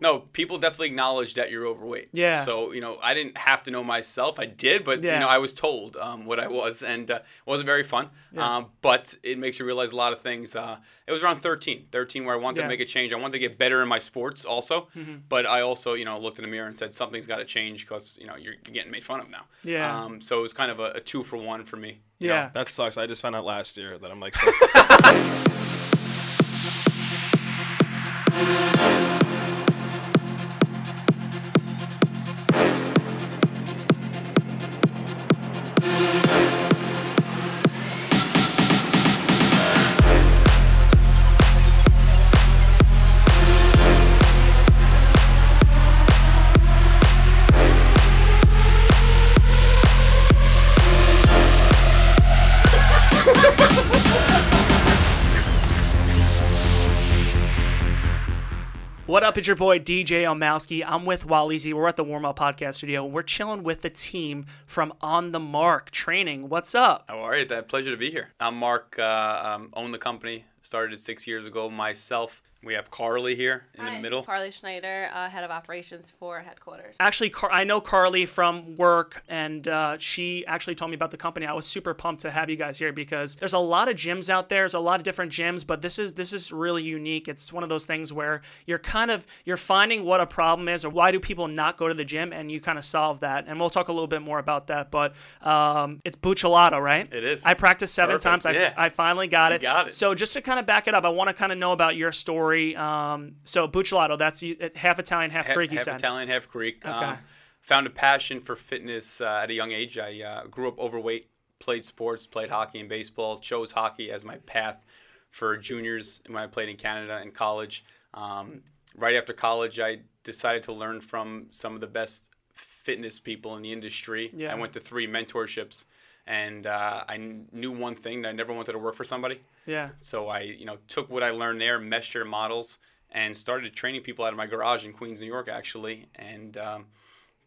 No, people definitely acknowledge that you're overweight. Yeah. So you know, I didn't have to know myself. I did, but Yeah. you know, I was told um, what I was, and uh, it wasn't very fun. Um, but it makes you realize a lot of things. Uh, it was around 13, 13 where I wanted Yeah. to make a change. I wanted to get better in my sports also, Mm-hmm. but I also you know looked in the mirror and said something's got to change because you know you're, you're getting made fun of now. Yeah. Um, so it was kind of a, a two for one for me. you know. Yeah. That sucks. I just found out last year that I'm like. So- It's your boy DJ Omowski. I'm with Waleezy. We're at the Warm Up Podcast Studio. We're chilling with the team from On the Marc Training. What's up? How are you? That pleasure to be here. I'm Marc. Uh, um, own the company. Started it six years ago myself. We have Carly here in Hi, the middle. Carly Schneider, uh, head of operations for headquarters. Actually, Car- I know Carly from work, and uh, she actually told me about the company. I was super pumped to have you guys here because there's a lot of gyms out there. There's a lot of different gyms, but this is this is really unique. It's one of those things where you're kind of you're finding what a problem is or why do people not go to the gym, and you kind of solve that. And we'll talk a little bit more about that. But um, it's Buccellato, right? It is. I practiced seven Perfect, times. I, yeah. I finally got it. got it. So just to kind of back it up, I want to kind of know about your story. Um, so Buccellato, that's half Italian, half half, Greek. You half said. Italian, half Greek. Okay. Um, found a passion for fitness uh, at a young age. I uh, grew up overweight, played sports, played hockey and baseball, chose hockey as my path for juniors when I played in Canada and college. Um, right after college, I decided to learn from some of the best fitness people in the industry. Yeah. I went to three mentorships. And uh, I knew one thing that I never wanted to work for somebody. Yeah. So I, you know, took what I learned there, meshed their models, and started training people out of my garage in Queens, New York, actually, and um,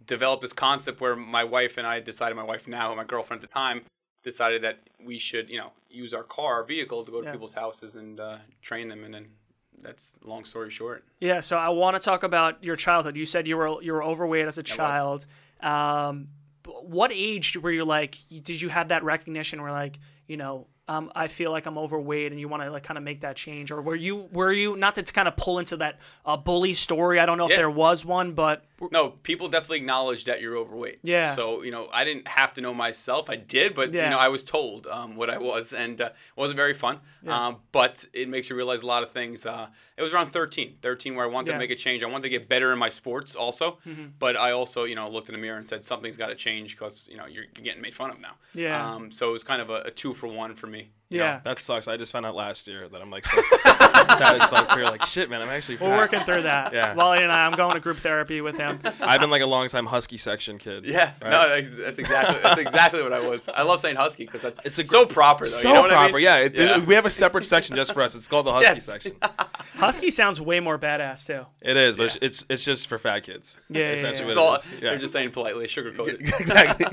developed this concept where my wife and I decided, my wife now, my girlfriend at the time, decided that we should, you know, use our car, our vehicle, to go to Yeah. people's houses and uh, train them, and then that's long story short. Yeah, so I want to talk about your childhood. You said you were you were overweight as a child. Um, what age were you like? Did you have that recognition where like you know um, I feel like I'm overweight and you want to like kind of make that change, or were you were you not to kind of pull into that uh, bully story? I don't know if there was one, but No, people definitely acknowledge that you're overweight. Yeah. So you know, I didn't have to know myself. I did, but Yeah. you know, I was told um, what I was, and uh, it wasn't very fun. Um, but it makes you realize a lot of things. Uh, it was around 13, 13 where I wanted Yeah. Mm-hmm. to make a change. I wanted to get better in my sports also, but I also you know looked in the mirror and said something's got to change because you know you're, you're getting made fun of now. Yeah. Um, so it was kind of a, a two for one for me. You know. yeah, that sucks. I just found out last year that I'm like. So- that is fucked. You're like shit, man. I'm actually. we're working through that. Yeah. Wally and I, I'm going to group therapy with him. I've been like a long time husky section kid. Yeah, Right? no, that's, that's exactly that's exactly what I was. I love saying husky because that's It's a so proper. Though, So you know what I proper, mean? yeah, it- Yeah. We have a separate section just for us. It's called the husky Yes. section. Husky sounds way more badass too. It is, but Yeah. it's, it's it's just for fat kids. Yeah, yeah, essentially yeah. It's all, what it is. They're just saying politely, sugarcoated. exactly.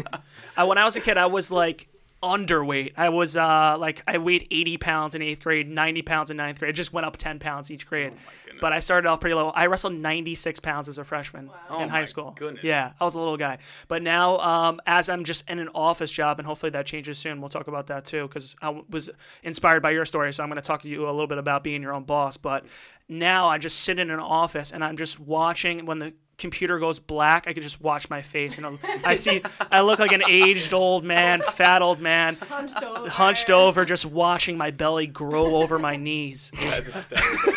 I, uh, when I was a kid, I was like underweight. I was uh, like I weighed 80 pounds in eighth grade, 90 pounds in ninth grade. I just went up 10 pounds each grade. goodness. but I started off pretty low. I wrestled 96 pounds as a freshman Oh in high my school. goodness. Yeah, I was a little guy. But now, um, as I'm just in an office job, and hopefully that changes soon, we'll talk about that too, because I was inspired by your story. So I'm going to talk to you a little bit about being your own boss. But now I just sit in an office and I'm just watching when the computer goes black, I can just watch my face and I'm- see I look like an aged old man, fat old man, Hunched over. hunched over, just watching my belly grow over my knees. That's hysterical.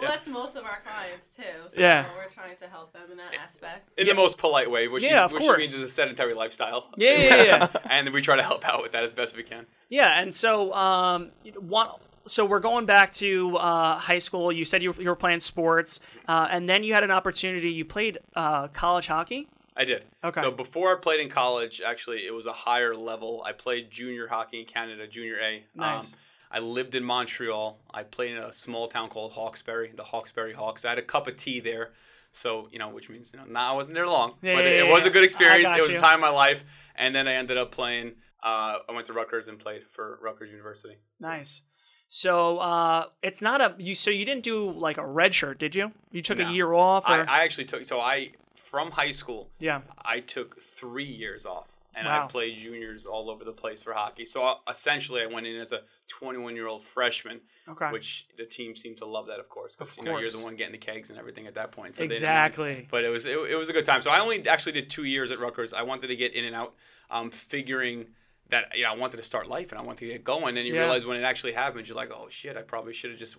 Well, that's most of our clients too. So Yeah. We're trying to help them in that aspect. In the most polite way, which, Yeah, is, of which course. means is a sedentary lifestyle. Yeah, yeah, yeah. and we try to help out with that as best we can. Yeah, and so um, one, so we're going back to uh, high school. You said you were, you were playing sports, uh, and then you had an opportunity. You played uh, college hockey. I did. Okay. So before I played in college, actually, it was a higher level. I played junior hockey in Canada, junior A. Nice. Um, I lived in Montreal. I played in a small town called Hawkesbury, the Hawkesbury Hawks. I had a cup of tea there. So, you know, which means, you know, nah, I wasn't there long. Yeah, but yeah, it, yeah, was a good experience. It was you. a time of my life. And then I ended up playing, uh, I went to Rutgers and played for Rutgers University. Nice. So uh, it's not a you. So you didn't do like a red shirt, did you? You took No. a year off, I, or I actually took so I from high school. yeah, I took three years off, and Wow. I played juniors all over the place for hockey. So uh, essentially, I went in as a 21 year old freshman, Okay. which the team seemed to love that, of course, because Of you know you're the one getting the kegs and everything at that point. So Exactly. But it was it, it was a good time. So I only actually did two years at Rutgers. I wanted to get in and out, um, figuring. That you know, I wanted to start life and I wanted to get going. And you Yeah. realize when it actually happens, you're like, "Oh shit! I probably should have just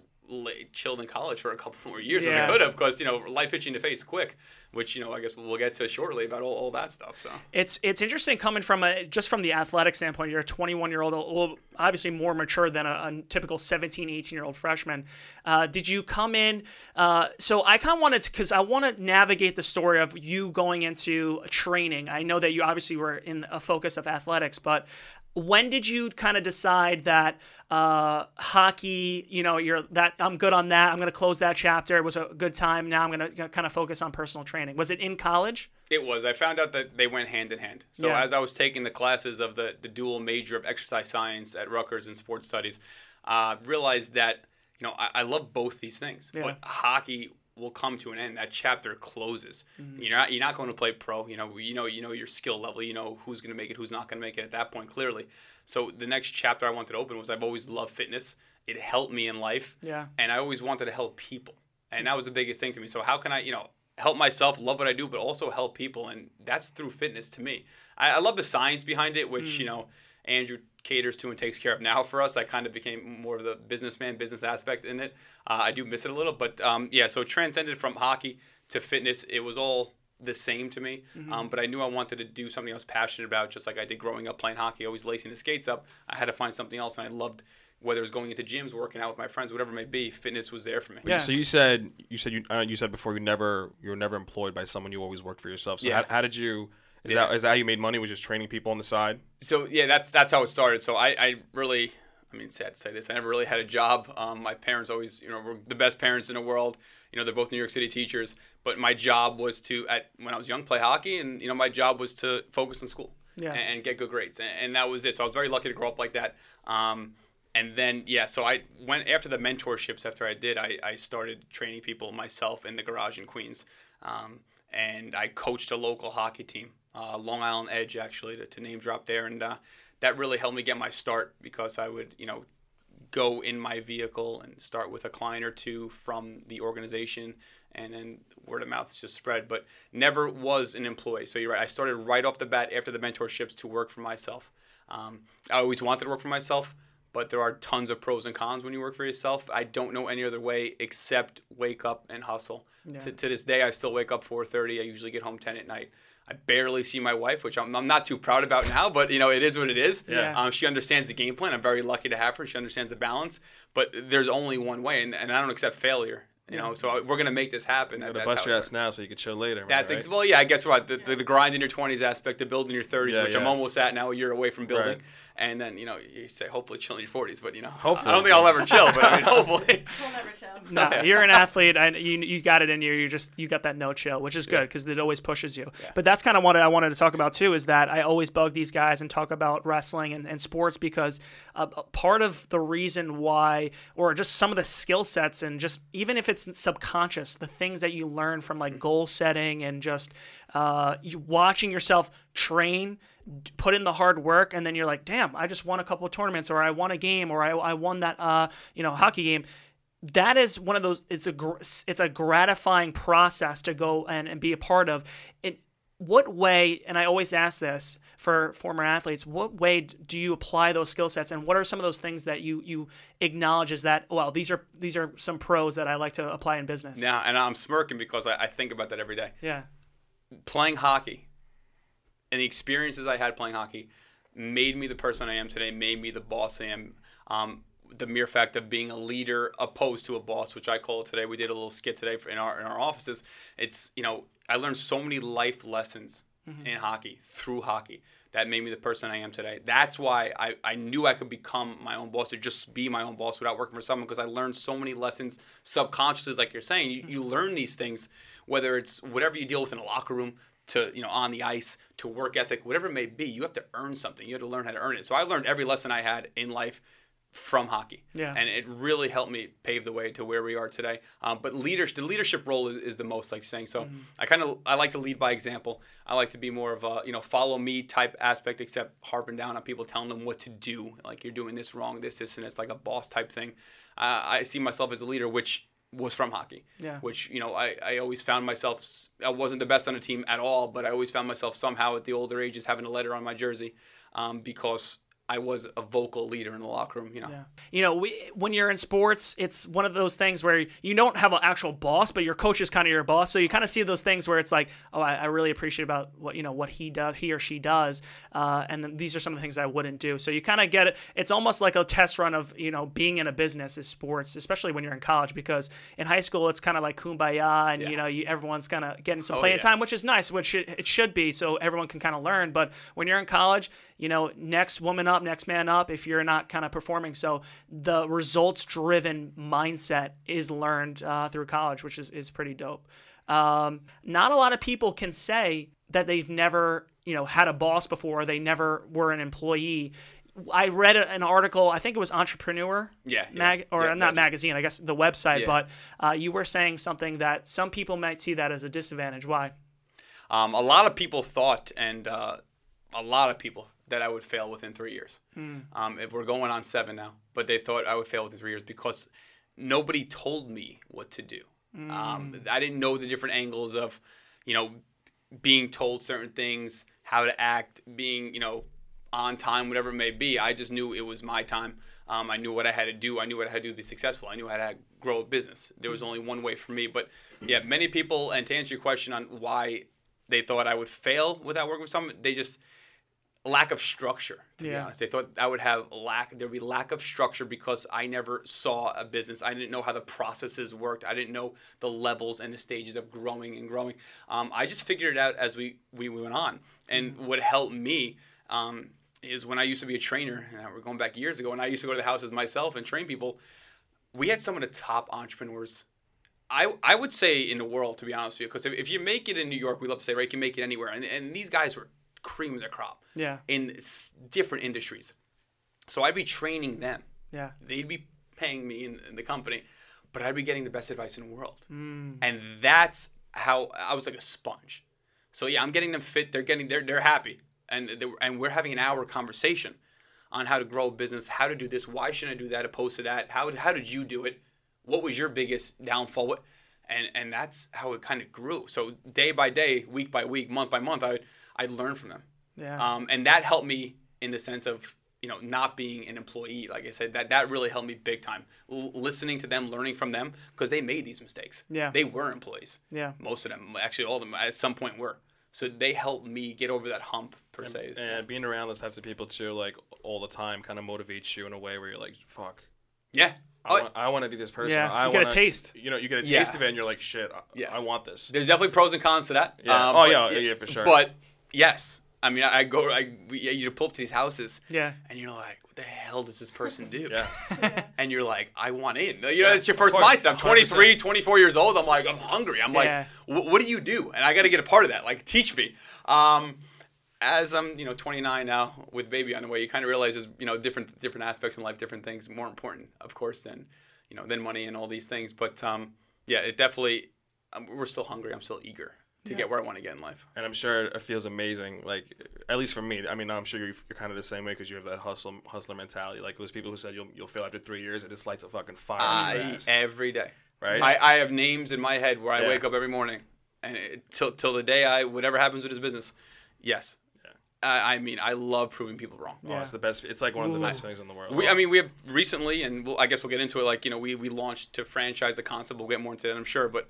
chilled in college for a couple more years when Yeah. I could have." Because you know, life hits you in the face quick, which you know, I guess we'll get to shortly about all, all that stuff. So It's it's interesting coming from a just from the athletic standpoint. You're a 21 year old, a little- obviously more mature than a, a typical 17, 18 year old freshman. Uh, did you come in? Uh, so I kind of wanted to because I want to navigate the story of you going into training. I know that you obviously were in a focus of athletics, but when did you kind of decide that uh, hockey, you know, you're that I'm good on that. I'm going to close that chapter. It was a good time. Now I'm going to kind of focus on personal training. Was it in college? It was. I found out that they went hand in hand. So Yeah. as I was taking the classes of the, the dual major of exercise science at Rutgers and sports studies, uh, realized that you know I, I love both these things, Yeah. but hockey will come to an end. That chapter closes. Mm-hmm. You're not you're not going to play pro. You know you know you know your skill level. You know who's going to make it, who's not going to make it at that point clearly. So the next chapter I wanted to open was I've always loved fitness. It helped me in life Yeah. and I always wanted to help people, and that was the biggest thing to me. So how can I, you know, help myself, love what I do, but also help people, and that's through fitness to me. I, I love the science behind it, which you know Andrew caters to and takes care of now for us. I kind of became more of the businessman, business aspect in it. Uh, I do miss it a little, but um, yeah. So it transcended from hockey to fitness. It was all the same to me, um, but I knew I wanted to do something I was passionate about, just like I did growing up playing hockey, always lacing the skates up. I had to find something else, and I loved whether it was going into gyms, working out with my friends, whatever it may be. Fitness was there for me. Yeah. So you said you said you uh, you said before you never you were never employed by someone. You always worked for yourself. So Yeah. how, how did you? Is Yeah. that is that how you made money? Was just training people on the side? so yeah, that's that's how it started. So I, I really, I mean, sad to say this, I never really had a job. Um, my parents always, you know, were the best parents in the world. You know, they're both New York City teachers. But my job was to, at when I was young, play hockey, and you know, my job was to focus on school Yeah. and, and get good grades, and, and that was it. So I was very lucky to grow up like that. Um, and then yeah, so I went after the mentorships. After I did, I, I started training people myself in the garage in Queens, um, and I coached a local hockey team, uh, Long Island Edge actually, to, to name drop there, and uh, that really helped me get my start because I would you know go in my vehicle and start with a client or two from the organization and then word of mouth just spread. But never was an employee. So you're right. I started right off the bat after the mentorships to work for myself. Um, i always wanted to work for myself but there are tons of pros and cons when you work for yourself. I don't know any other way except wake up and hustle. To, to this day i still wake up 4.30 i usually get home 10 at night I barely see my wife, which I'm, I'm not too proud about now, but you know it is what it is. Yeah. Um, she understands the game plan. I'm very lucky to have her. She understands the balance, but there's only one way, and, and I don't accept failure. You know, so we're gonna make this happen. You gotta that's bust how your ass now so you can chill later. That's right? ex- well, yeah. I guess what the, the, the grind in your 20s aspect, the build in your 30s, Yeah, which I'm almost at now, a year away from building, Right. And then you know you say hopefully chill in your 40s, but you know, Hopefully. I don't think I'll ever chill, but I mean hopefully. We'll never chill. No, you're an athlete, and you you got it in you. You just you got that no chill, which is good because it always pushes you. But that's kind of what I wanted to talk about too. Is that I always bug these guys and talk about wrestling and, and sports because uh, a part of the reason why, or just some of the skill sets, and just even if it's subconscious, the things that you learn from like goal setting and just uh, you watching yourself train put in the hard work and then you're like damn i just won a couple of tournaments or i won a game or i, I won that uh, you know hockey game. That is one of those it's a gr- it's a gratifying process to go and, and be a part of. In what way and i always ask this for former athletes what way do you apply those skill sets and what are some of those things that you you acknowledge as that well these are these are some pros that i like to apply in business? Yeah, and I'm smirking because I, I think about that every day. yeah playing hockey and the experiences I had playing hockey made me the person I am today, made me the boss I am. Um, the mere fact of being a leader opposed to a boss, which I call it today. We did a little skit today for, in our in our offices. It's you know I learned so many life lessons in hockey through hockey that made me the person I am today. That's why I, I knew I could become my own boss or just be my own boss without working for someone because I learned so many lessons subconsciously, like you're saying. You, you learn these things, whether it's whatever you deal with in a locker room to, you know, on the ice to work ethic, whatever it may be, you have to earn something. You have to learn how to earn it. So I learned every lesson I had in life from hockey. Yeah. And it really helped me pave the way to where we are today. Um, but leadership, the leadership role is, is the most like you're saying. So Mm-hmm. I kind of I like to lead by example. I like to be more of a you know follow me type aspect, except harping down on people telling them what to do. Like you're doing this wrong, this this and it's like a boss type thing. Uh, I see myself as a leader, which was from hockey. Yeah. Which you know I, I always found myself I wasn't the best on the team at all, but I always found myself somehow at the older ages having a letter on my jersey, um, because I was a vocal leader in the locker room. You know. Yeah. You know, we, when you're in sports, it's one of those things where you don't have an actual boss, but your coach is kind of your boss. So you kind of see those things where it's like, oh, I, I really appreciate about what you know what he does, he or she does, uh, and then these are some of the things I wouldn't do. So you kind of get it. It's almost like a test run of you know being in a business is sports, especially when you're in college, because in high school it's kind of like kumbaya, and you know you, everyone's kind of getting some Oh, playing yeah. time, which is nice, which it, it should be, so everyone can kind of learn. But when you're in college, you know, next woman up, next man up, if you're not kind of performing. So the results driven mindset is learned uh, through college, which is, is pretty dope. Um, not a lot of people can say that they've never, you know, had a boss before, they never were an employee. I read an article, I think it was Entrepreneur, Yeah, yeah. mag or Yeah, not magazine, I guess the website, Yeah. but uh, you were saying something that some people might see that as a disadvantage. Why? Um, a lot of people thought, and uh, a lot of people, that I would fail within three years. Um, if we're going on seven now, but they thought I would fail within three years because nobody told me what to do. Um, I didn't know the different angles of, you know, being told certain things, how to act, being, you know, on time, whatever it may be. I just knew it was my time. Um, I knew what I had to do. I knew what I had to do to be successful. I knew how to grow a business. There was only one way for me. But yeah, many people, and to answer your question on why they thought I would fail without working with someone, they just lack of structure. To be honest, they thought I would have lack. There would be lack of structure because I never saw a business. I didn't know how the processes worked. I didn't know the levels and the stages of growing and growing. Um, I just figured it out as we we went on. And what helped me. Um, is when I used to be a trainer, and we're going back years ago, and I used to go to the houses myself and train people. We had some of the top entrepreneurs I, I would say in the world, to be honest with you, because if, if you make it in New York, we love to say, right, you can make it anywhere. And, and these guys were cream of the crop Yeah. in different industries. So I'd be training them. Yeah. They'd be paying me in, in the company, but I'd be getting the best advice in the world. Mm. And that's how I was like a sponge. So yeah, I'm getting them fit. They're getting, they're, they're happy. And, they, and we're having an hour conversation on how to grow a business, how to do this, why shouldn't I do that opposed to that? How, how did you do it? What was your biggest downfall? What, and and that's how it kind of grew. So day by day, week by week, month by month, I would I'd learn from them. Yeah. Um, and that helped me in the sense of you know not being an employee. Like I said, that that really helped me big time. L- listening to them, learning from them, because they made these mistakes. Yeah. They were employees. Yeah. Most of them, actually, all of them, at some point were. So they helped me get over that hump per se. And being around those types of people too, like all the time, kind of motivates you in a way where you're like, "Fuck, yeah. I, Oh, want, I want to be this person." Yeah, I you get a wanna- taste. You know, you get a taste Yeah. of it, and you're like, "Shit, I, Yes. I want this." There's definitely pros and cons to that. Yeah. Um, Oh, but- yeah, yeah, for sure. But yes, I mean, I, I go, I we, you pull up to these houses, Yeah. and you're like, what the hell does this person do? Yeah. And you're like, I want in. You know, it's your first course, mindset. I'm 100%. 23, 24 years old. I'm like, I'm hungry. I'm like, Yeah. "Wh- what do you do? And I got to get a part of that. Like, teach me. Um, as I'm, you know, 29 now with baby on the way, you kind of realize there's, you know, different different aspects in life, different things more important, of course, than, you know, than money and all these things. But um, yeah, it definitely, um, we're still hungry. I'm still eager to get where I want to get in life. and I'm sure it feels amazing. Like at least for me, I mean, I'm sure you're, you're kind of the same way because you have that hustle hustler mentality. Like those people who said you'll you'll fail after three years, it just lights a fucking fire in your I, every day. Right? I, I have names in my head where I wake up every morning, and it, till till the day I whatever happens with this business, yes. Yeah. I, I mean, I love proving people wrong. Oh, it's the best. It's like one of the best things in the world. We, I mean, we have recently, and we'll, I guess we'll get into it. Like you know, we we launched to franchise the concept. We'll get more into that, I'm sure. But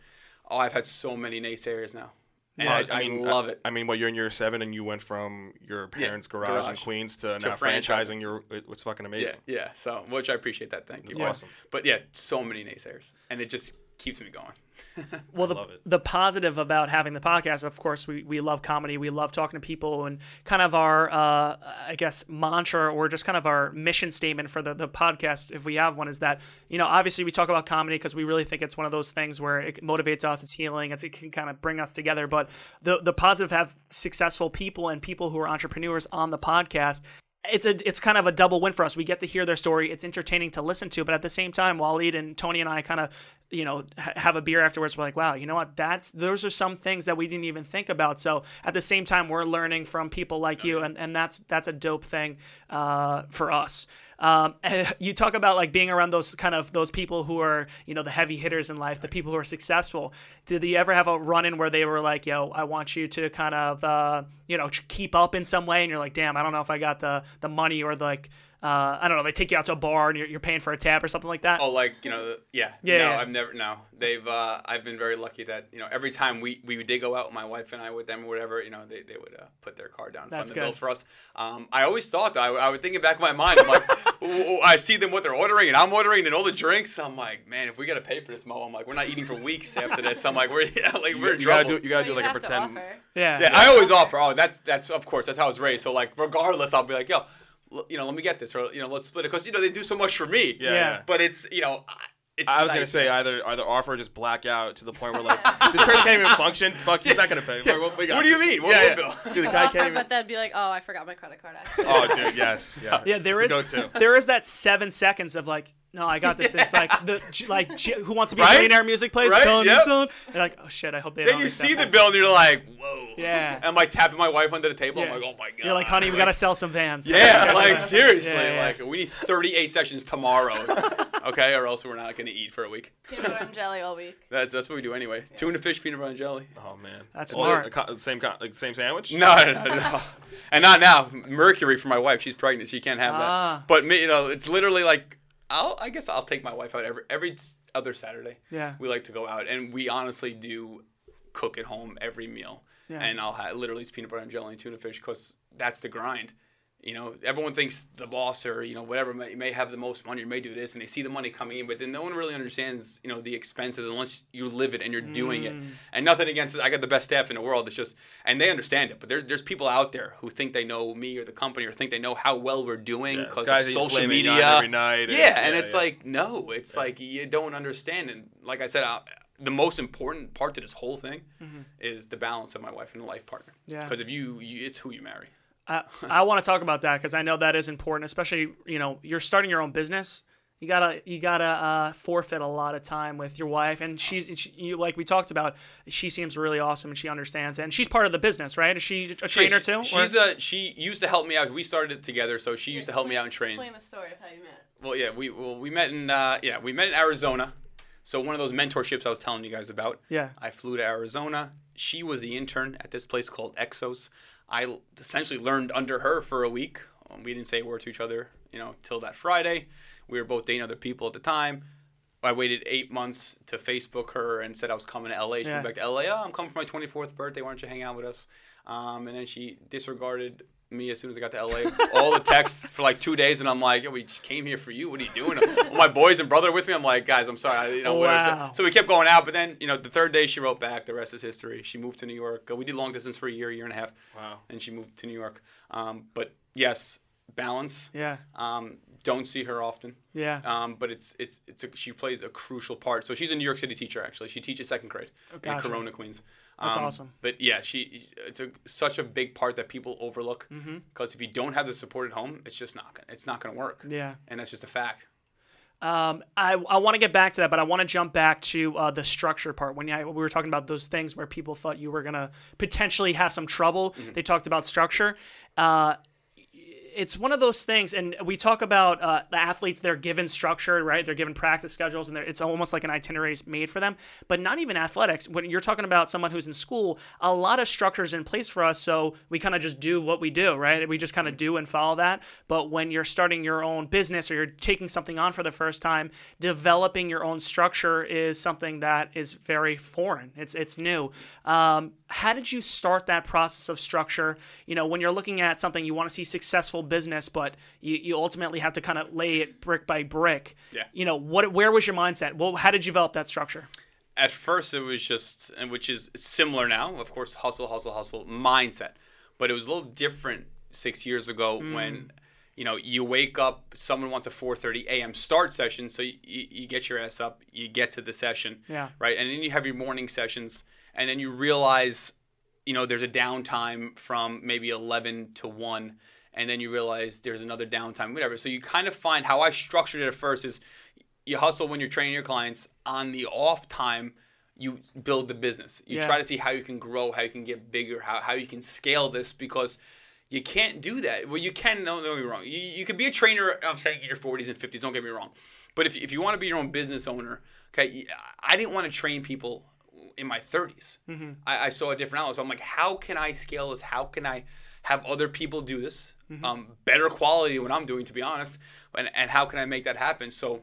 oh, I've had so many naysayers now, and Well, I, I, love it. I mean, well, you're in year seven, and you went from your parents' garage, in Queens to, to now franchising. franchising. Your it, it's fucking amazing. yeah, yeah. So, which I appreciate that. Thank you. Awesome. But yeah, so many naysayers, and it just keeps me going. Well, the, the positive about having the podcast, of course, we, we love comedy. We love talking to people, and kind of our, uh, I guess, mantra or just kind of our mission statement for the, the podcast, if we have one, is that, you know, obviously we talk about comedy because we really think it's one of those things where it motivates us, it's healing, it's, it can kind of bring us together. But the, the positive have successful people and people who are entrepreneurs on the podcast it's a it's kind of a double win for us. We get to hear their story. It's entertaining to listen to, but at the same time, Waleed and Tony and I kind of you know ha- have a beer afterwards. We're like, wow, you know what? That's those are some things that we didn't even think about. So at the same time, we're learning from people like you, and, and that's that's a dope thing uh, for us. Um, you talk about like being around those kind of those people who are you know the heavy hitters in life, the people who are successful. Did you ever have a run in where they were like, "Yo, I want you to kind of uh, you know keep up in some way," and you're like, "Damn, I don't know if I got the the money or the, like." Uh, I don't know. They take you out to a bar and you're, you're paying for a tab or something like that. Oh, like you know, yeah. Yeah, No, yeah. I've never. No, they've. Uh, I've been very lucky that you know every time we we did go out, my wife and I with them or whatever, you know, they, they would uh, put their car down, That's fund the bill good. for us. Um, I always thought that I, I would think it back in my mind. I'm like, I see them what they're ordering and I'm ordering and all the drinks. I'm like, man, if we gotta pay for this, Mo, I'm like, we're not eating for weeks after this. I'm like, we're yeah, like You, we're in you gotta trouble. do you gotta But do you like a pretend. offer. yeah. Yeah, I always offer. Oh, that's that's of course that's how I was raised. So like, regardless, I'll be like, yo, l- you know, let me get this, or you know, let's split it, because you know they do so much for me. Yeah, Yeah. yeah. But it's you know, I- it's. I was gonna say either either offer or just black out to the point where like this person can't even function. Fuck, he's not gonna pay. Fuck, what, we got? What do you mean? What- yeah, what yeah. bill? Dude, the guy can't even. but then be like, oh, I forgot my credit card. Actually. Oh, dude, yes, yeah. Yeah, there is It's a go-to. there is that seven seconds of like, no, I got this. It's like the like who wants to be a Right? millionaire music plays. Right? Dun, Yep. dun. They're like, oh shit, I hope they. Then don't you see the bill and you're like, whoa. Yeah. And I'm like tapping my wife under the table. Yeah. I'm like, oh my god. You're like, honey, we gotta sell some vans. Yeah, like seriously, Yeah, yeah. like we need 38 sessions tomorrow, okay, or else we're not gonna eat for a week. Peanut butter and jelly all week. That's that's what we do anyway. Tuna fish, peanut butter and jelly. Oh man, That's Is it smart. a co- same co- like same sandwich. No, no, no, no. and not now. Mercury for my wife. She's pregnant. She can't have Ah. that. But me, you know, it's literally like I'll. I guess I'll take my wife out every every other Saturday. Yeah. We like to go out, and we honestly do cook at home every meal. Yeah. And I'll have literally it's peanut butter and jelly and tuna fish because that's the grind. You know, everyone thinks the boss or you know whatever may, may have the most money or may do this, and they see the money coming in, but then no one really understands you know the expenses unless you live it and you're doing it. Mm. And nothing against it. I got the best staff in the world. It's just and they understand it, but there's there's people out there who think they know me or the company or think they know how well we're doing because guys of social media. Every night yeah, and yeah, it's yeah. like no, it's like you don't understand. And like I said, uh, the most important part to this whole thing is the balance of my wife and the life partner. Mm-hmm. Yeah. Because if you, you, it's who you marry. I, I want to talk about that because I know that is important, especially you know you're starting your own business. You gotta you gotta uh, forfeit a lot of time with your wife, and she's she, you, like we talked about. She seems really awesome, and she understands, and she's part of the business, right? Is she a trainer too? or- She's a she used to help me out. We started it together, so she used to help me out and train. Explain the story of how you met. Well, yeah, we well, we met in uh, yeah we met in Arizona. So one of those mentorships I was telling you guys about. Yeah. I flew to Arizona. She was the intern at this place called Exos. I essentially learned under her for a week. Um, we didn't say a word to each other, you know, till that Friday. We were both dating other people at the time. I waited eight months to Facebook her and said I was coming to LA. She Yeah. went back to LA. Oh, I'm coming for my 24th birthday. Why don't you hang out with us? Um, and then she disregarded me as soon as I got to LA. All the texts for like two days, and I'm like, we just came here for you. What are you doing? All my boys and brother with me. I'm like, guys, I'm sorry. I, you know, whatever. So- Wow. So, we kept going out, but then you know, the third day she wrote back. The rest is history. She moved to New York. We did long distance for a year, year and a half. Wow. And she moved to New York. Um, but yes, balance. yeah, Um, don't see her often. yeah. Um, but it's it's it's a, she plays a crucial part. So she's a New York City teacher actually. She teaches second grade in gotcha. Corona, Queens. That's Um, awesome. But yeah, she it's a such a big part that people overlook Mm-hmm. because if you don't have the support at home, it's just not gonna it's not gonna work. Yeah. and that's just a fact. Um, I, I want to get back to that, but I want to jump back to uh, the structure part. When we were talking about those things where people thought you were going to potentially have some trouble, Mm-hmm. they talked about structure. Uh, it's one of those things, and we talk about uh, the athletes. They're given structure, right? They're given practice schedules, and it's almost like an itinerary is made for them. But not even athletics. When you're talking about someone who's in school, a lot of structures in place for us, so we kind of just do what we do, right? We just kind of do and follow that. But when you're starting your own business or you're taking something on for the first time, developing your own structure is something that is very foreign. It's it's new. Um, how did you start that process of structure? You know, when you're looking at something, you want to see successful business, but you, you ultimately have to kind of lay it brick by brick. Yeah. You know, what where was your mindset? Well, how did you develop that structure? At first, it was just, and which is similar now, of course, hustle, hustle, hustle mindset. But it was a little different six years ago Mm. when, you know, you wake up, someone wants a 4:30 a.m. start session, so you, you, you get your ass up, you get to the session, Yeah. right, and then you have your morning sessions, and then you realize, you know, there's a downtime from maybe 11 to 1, and then you realize there's another downtime, whatever. So you kind of find how I structured it at first is you hustle when you're training your clients on the off time. You build the business. You Yeah. try to see how you can grow, how you can get bigger, how, how you can scale this because you can't do that. Well, you can, don't get me wrong. You, you could be a trainer, I'm saying in your 40s and 50s, don't get me wrong. But if, if you want to be your own business owner, okay, I didn't want to train people in my 30s. I, I saw a different outlet. So I'm like, how can I scale this? How can I have other people do this? Um, better quality than what I'm doing, to be honest. And, and how can I make that happen? So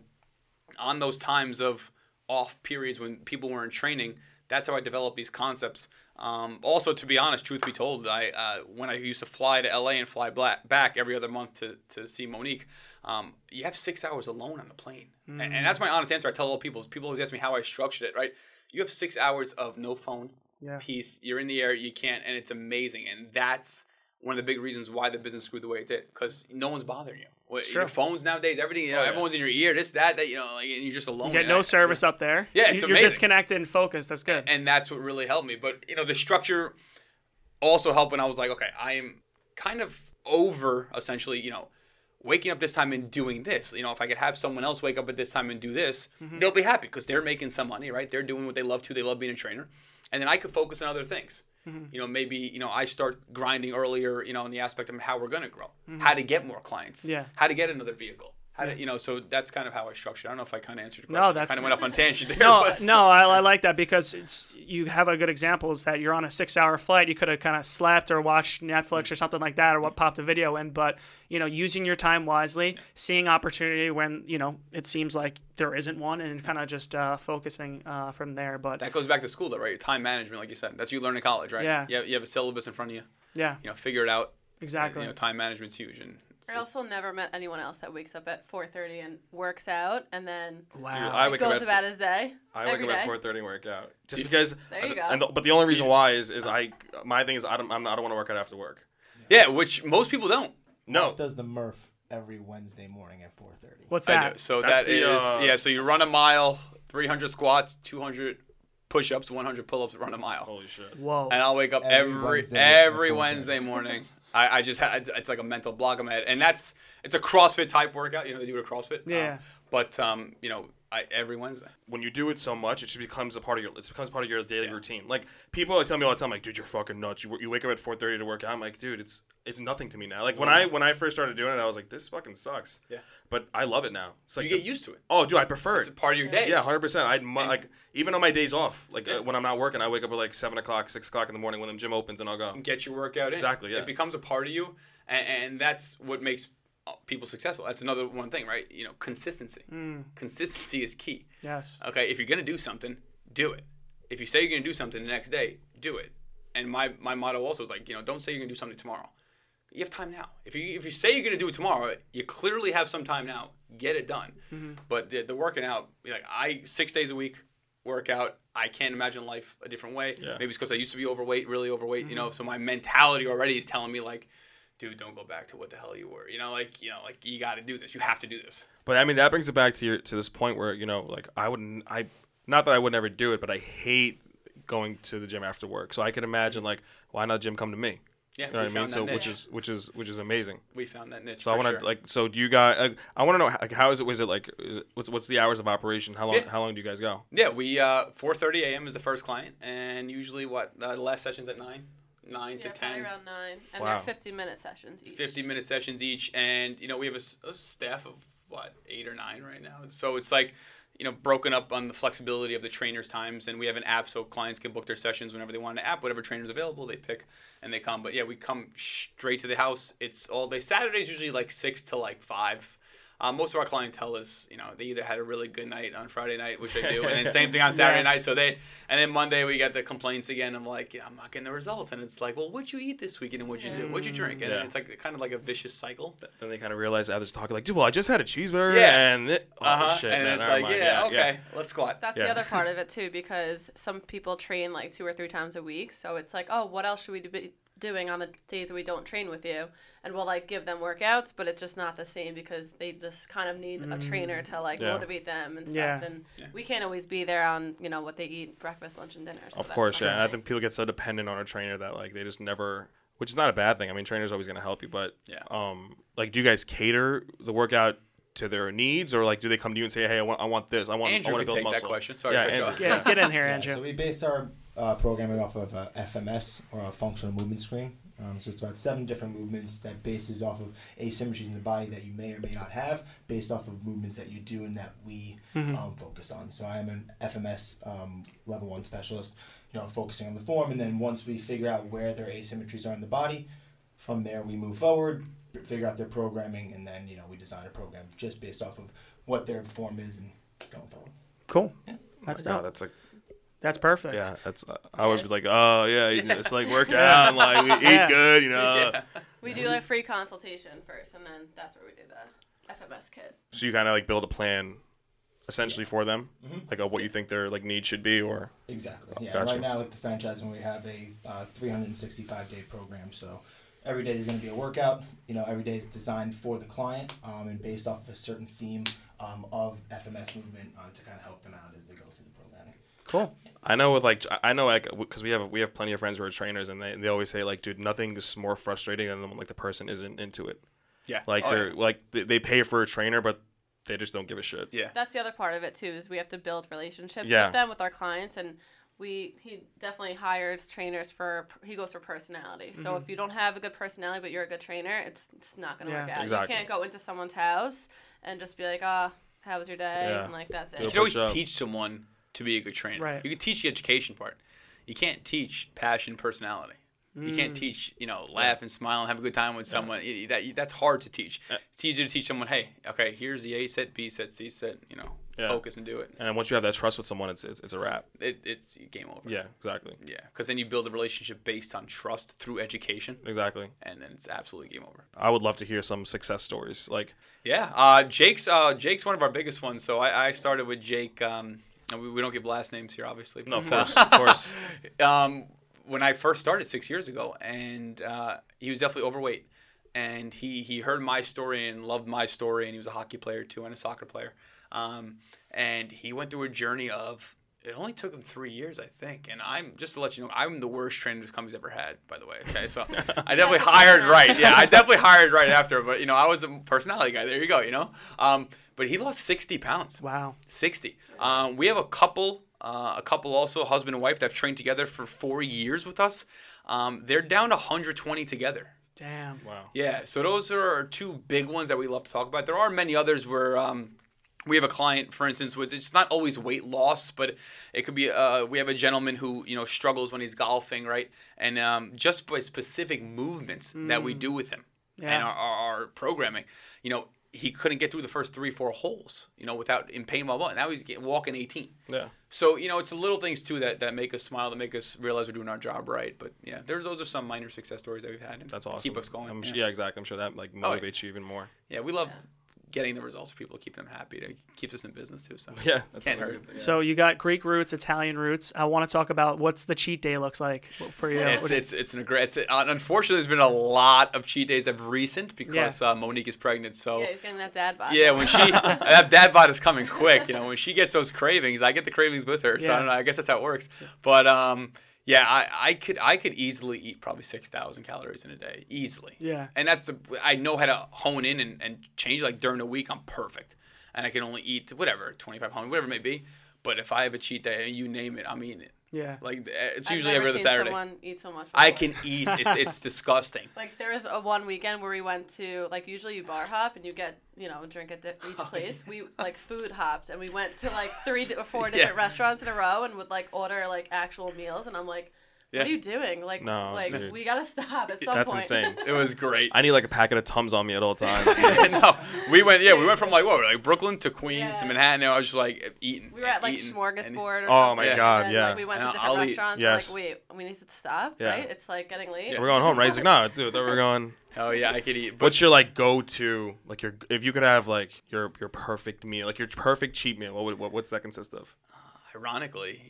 on those times of off periods when people weren't training, that's how I developed these concepts. Um, also, to be honest, truth be told, I uh, when I used to fly to LA and fly black, back every other month to, to see Monique, um, you have six hours alone on the plane, and, and that's my honest answer. I tell all people. People always ask me how I structured it. Right, you have six hours of no phone, Yeah. peace. You're in the air. You can't, and it's amazing. And that's one of the big reasons why the business grew the way it did, because no one's bothering you. What- Sure. Your phones nowadays, everything. You know, Oh, yeah. everyone's in your ear. This, that, that. You know, like, and you're just alone. You get no I- service up there. Yeah, You- it's you're amazing. disconnected and focused. That's good. and that's what really helped me. But you know, the structure also helped when I was like, okay, I am kind of over essentially, you know, waking up this time and doing this. You know, if I could have someone else wake up at this time and do this, mm-hmm. they'll be happy because they're making some money, right? They're doing what they love to. They love being a trainer, and then I could focus on other things. Mm-hmm. You know, maybe you know I start grinding earlier. You know, in the aspect of how we're gonna grow, mm-hmm. how to get more clients, Yeah. how to get another vehicle. How to, you know, so that's kind of how I structured. I don't know if I kind of answered your No, question. that's- kind of went off on tangent there. No, but- no, I, I like that because it's you have a good example is that you're on a six hour flight. You could have kind of slept or watched Netflix or something like that, or what popped a video in. But you know, using your time wisely, seeing opportunity when you know it seems like there isn't one, and kind of just uh, focusing uh, from there. But That goes back to school, though, right? Time management, like you said. That's you learn in college, right? Yeah. You have, you have a syllabus in front of you. yeah, You know, figure it out. exactly. You know, time management's huge, and I also never met anyone else that wakes up at 4:30 and works out and then Dude, wow. I wake up goes at about his day. I wake every up at four thirty and work out just because. There you go. And the, but the only reason why is is I my thing is I don't I'm I don't want to work out after work. yeah, which most people don't. No, does the Murph every Wednesday morning at 4:30. What's I that? So That's that the, is uh, yeah. So you run a mile, 300 squats, 200 push-ups, 100 pull-ups, run a mile. holy shit. Whoa. and I'll wake up Every every Wednesday every Wednesday morning. I, I just had it's like a mental block I'm at, and that's it's a CrossFit type workout. You know they do it at CrossFit. Yeah. Um, but um, you know, I every Wednesday. When you do it so much, it just becomes a part of your it becomes part of your daily Yeah. routine. Like people tell me all the time, like, dude, you're fucking nuts. You, you wake up at four thirty to work out. I'm like, dude, it's it's nothing to me now. Like when I when I first started doing it, I was like, this fucking sucks. Yeah. But I love it now. It's like You get used to it. Oh, dude, I prefer It's it. a part of your day. Yeah, hundred percent. I'd mu- like even on my days off, like uh, when I'm not working, I wake up at like seven o'clock, six o'clock in the morning when the gym opens, and I'll go. get your workout in. Exactly, yeah. It becomes a part of you, and, and that's what makes people successful. That's another one thing, right? You know, consistency. Hmm. Consistency is key. yes. Okay, if you're gonna do something, do it. If you say you're gonna do something the next day, do it. And my my motto also is like, you know, don't say you're gonna do something tomorrow. You have time now. If you if you say you're gonna do it tomorrow, you clearly have some time now. Get it done. Mm-hmm. But the, the working out, like I six days a week work out. I can't imagine life a different way. Yeah. Maybe it's because I used to be overweight, really overweight. You mm-hmm. know, so my mentality already is telling me like, dude, don't go back to what the hell you were. You know, like you know, like you got to do this. You have to do this. But I mean, that brings it back to your to this point where you know, like I wouldn't, I not that I would never do it, but I hate going to the gym after work. So I can imagine like, why not gym come to me? Yeah, You know we what I mean? So that which is which is which is amazing. we found that niche. So I want to sure. like, so do you guys? Like, I want to know like how is it? Was it like? Is it, what's what's the hours of operation? How long? Yeah. How long do you guys go? Yeah, we uh 4:30 a.m. is the first client, and usually what uh, the last session's at nine, nine Yeah, to 10, around nine, and Wow. they're 50 minute sessions each. 50 minute sessions each, and you know we have a staff of what eight or nine right now. So it's like you know broken up on the flexibility of the trainers' times, and we have an app so clients can book their sessions whenever they want an app. Whatever trainer's available, they pick and they come. But yeah, we come straight to the house. It's all day. Saturdays usually like six to like five. Um, most of our clientele is, you know, they either had a really good night on Friday night, which they do, and then same thing on Saturday Yeah. night. So they, and then Monday we get the complaints again. I'm like, yeah, I'm not getting the results, and it's like, well, what'd you eat this weekend, and what'd you do, what'd you drink, and Yeah. it's like kind of like a vicious cycle. Then they kind of realize others talking like, dude, well, I just had a cheeseburger. Yeah. And it, oh Uh huh. shit, and man, it's like, mind. yeah, okay, let's squat. That's Yeah. the other part of it too, because some people train like two or three times a week. So it's like, oh, what else should we be doing on the days that we don't train with you? And we'll like give them workouts, but it's just not the same because they just kind of need a trainer to like Yeah. motivate them and stuff. Yeah. And we can't always be there on you know what they eat breakfast, lunch, and dinner. So Of course, yeah. And I think people get so dependent on a trainer that like they just never which is not a bad thing. I mean, trainer's always going to help you, but Yeah. um, like, do you guys cater the workout to their needs, or like, do they come to you and say, "Hey, I want, I want this. I want, I want to build take muscle." that question. Sorry Yeah, to and- Yeah, get in here, Yeah, Andrew. so we base our uh, programming off of a FMS or a functional movement screen. Um, so it's about seven different movements that bases off of asymmetries in the body that you may or may not have, based off of movements that you do and that we um, focus on. So I am an FMS um, level one specialist, you know, focusing on the form, and then once we figure out where their asymmetries are in the body, from there we move forward, figure out their programming, and then you know we design a program just based off of what their form is and going forward. Cool. Oh That's my God, that's like, That's perfect. yeah, that's. Uh, I would be like, oh yeah, you know, it's like work out, and, like we eat Yeah. good, you know. Yeah. We do like free consultation first, and then that's where we do the FMS kit. So you kind of like build a plan, essentially for them, Mhm. like of what you think their like needs should be, or Exactly. Oh, Yeah. gotcha. Right now with the franchise, we have a uh, 365 day program. So every day there's going to be a workout. You know, every day is designed for the client um, and based off of a certain theme um, of FMS movement uh, to kind of help them out as they go through the programming. Cool. I know with like I know like because we have we have plenty of friends who are trainers and they, they always say like dude nothing's more frustrating than when like the person isn't into it Yeah. like Oh, they're yeah. like they, they pay for a trainer but they just don't give a shit Yeah. That's the other part of it too. Is we have to build relationships Yeah. with them with our clients, and we he definitely hires trainers for he goes for personality. So if you don't have a good personality but you're a good trainer, it's it's not gonna Yeah. work out. Exactly. You can't go into someone's house and just be like, ah, how was your day? Yeah. And like that's it. You it. can always up. teach someone to be a good trainer. Right. You can teach the education part. You can't teach passion, personality. You Mm. can't teach, you know, laugh and smile and have a good time with someone. That that's hard to teach. It's easier to teach someone, hey, okay, here's the A set, B set, C set. You know, Yeah. focus and do it. and once you have that trust with someone it's it's, it's a wrap it. It's game over. yeah exactly Yeah, because then you build a relationship based on trust through education, exactly and then it's absolutely game over. I would love to hear some success stories like Yeah, uh, Jake's uh, Jake's one of our biggest ones. So I, I started with Jake. Um, and we, we don't give last names here, obviously. no of course of course um, when I first started six years ago, and uh, he was definitely overweight, and he he heard my story and loved my story, and he was a hockey player too and a soccer player, um, and he went through a journey of. It only took him three years, I think, and I'm just to let you know, I'm the worst trainer this company's ever had, by the way. Okay, so I definitely hired right. Yeah, I definitely hired right after, but you know, I was a personality guy. There you go. You know, um, but he lost 60 pounds. Wow. 60. Um, we have a couple, uh, a couple also, husband and wife, that have trained together for four years with us. Um, they're down to 120 together. Damn. wow Yeah, so those are our two big ones that we love to talk about. There are many others where um, we have a client, for instance, with it's not always weight loss, but it could be. Uh, we have a gentleman who you know struggles when he's golfing, right? And um, just by specific movements that we do with him and our, our, our programming, you know, he couldn't get through the first three, four holes, you know, without in pain while walking. Now he's getting, walking 18. yeah So you know, it's the little things too that, that make us smile, that make us realize we're doing our job right. But yeah, there's those are some minor success stories that we've had. And that's awesome Keep us going. I'm, yeah. su- yeah exactly I'm sure that like Oh, yeah. motivates you even more Yeah, we love getting the results for people, keeping them happy. It keeps us in business too. So yeah that's can't hurt. good. So you got Greek roots, Italian roots. I want to talk about what's the cheat day looks like for you. It's What you- it's it's an aggra- it's uh, unfortunately there's been a lot of cheat days of recent because uh, Monique is pregnant. So Yeah, he's getting that dad bod. Yeah, when she that dad bod is coming quick. You know, when she gets those cravings, I get the cravings with her. So Yeah. I don't know. I guess that's how it works. But um, yeah, I, I could I could easily eat probably six thousand calories in a day easily. Yeah. And that's the I know how to hone in and, and change. Like during the week, I'm perfect, and I can only eat whatever twenty five hundred, whatever it may be. But if I have a cheat day, you name it, I'm eating it. yeah. Like it's I've usually never every other seen Saturday. Someone eat so much. I can eat. It's it's disgusting. Like there was a one weekend where we went to like usually you bar hop and you get you know a drink at di- each Oh, place. We like food hopped and we went to like three or four different restaurants in a row and would like order like actual meals and I'm like, what are you doing? Like No, like dude. we gotta stop at some that's point. insane It was great. I need like a packet of tums on me at all times no, we went. Yeah, we went from like what, like Brooklyn to Queens to Manhattan. And I was just like eating. We were at like eating, smorgasbord or Oh something. my Yeah. God, and, yeah. Like we went And to different I'll eat- restaurants. yes. We're like, wait, we need to stop, Yeah. right? It's like getting late. Yeah. we're going home right he's like no dude we're going Oh yeah, I could eat. But What's your like go-to like your if you could have like your your perfect meal like your perfect cheat meal what would what, what's that consist of? Uh, ironically,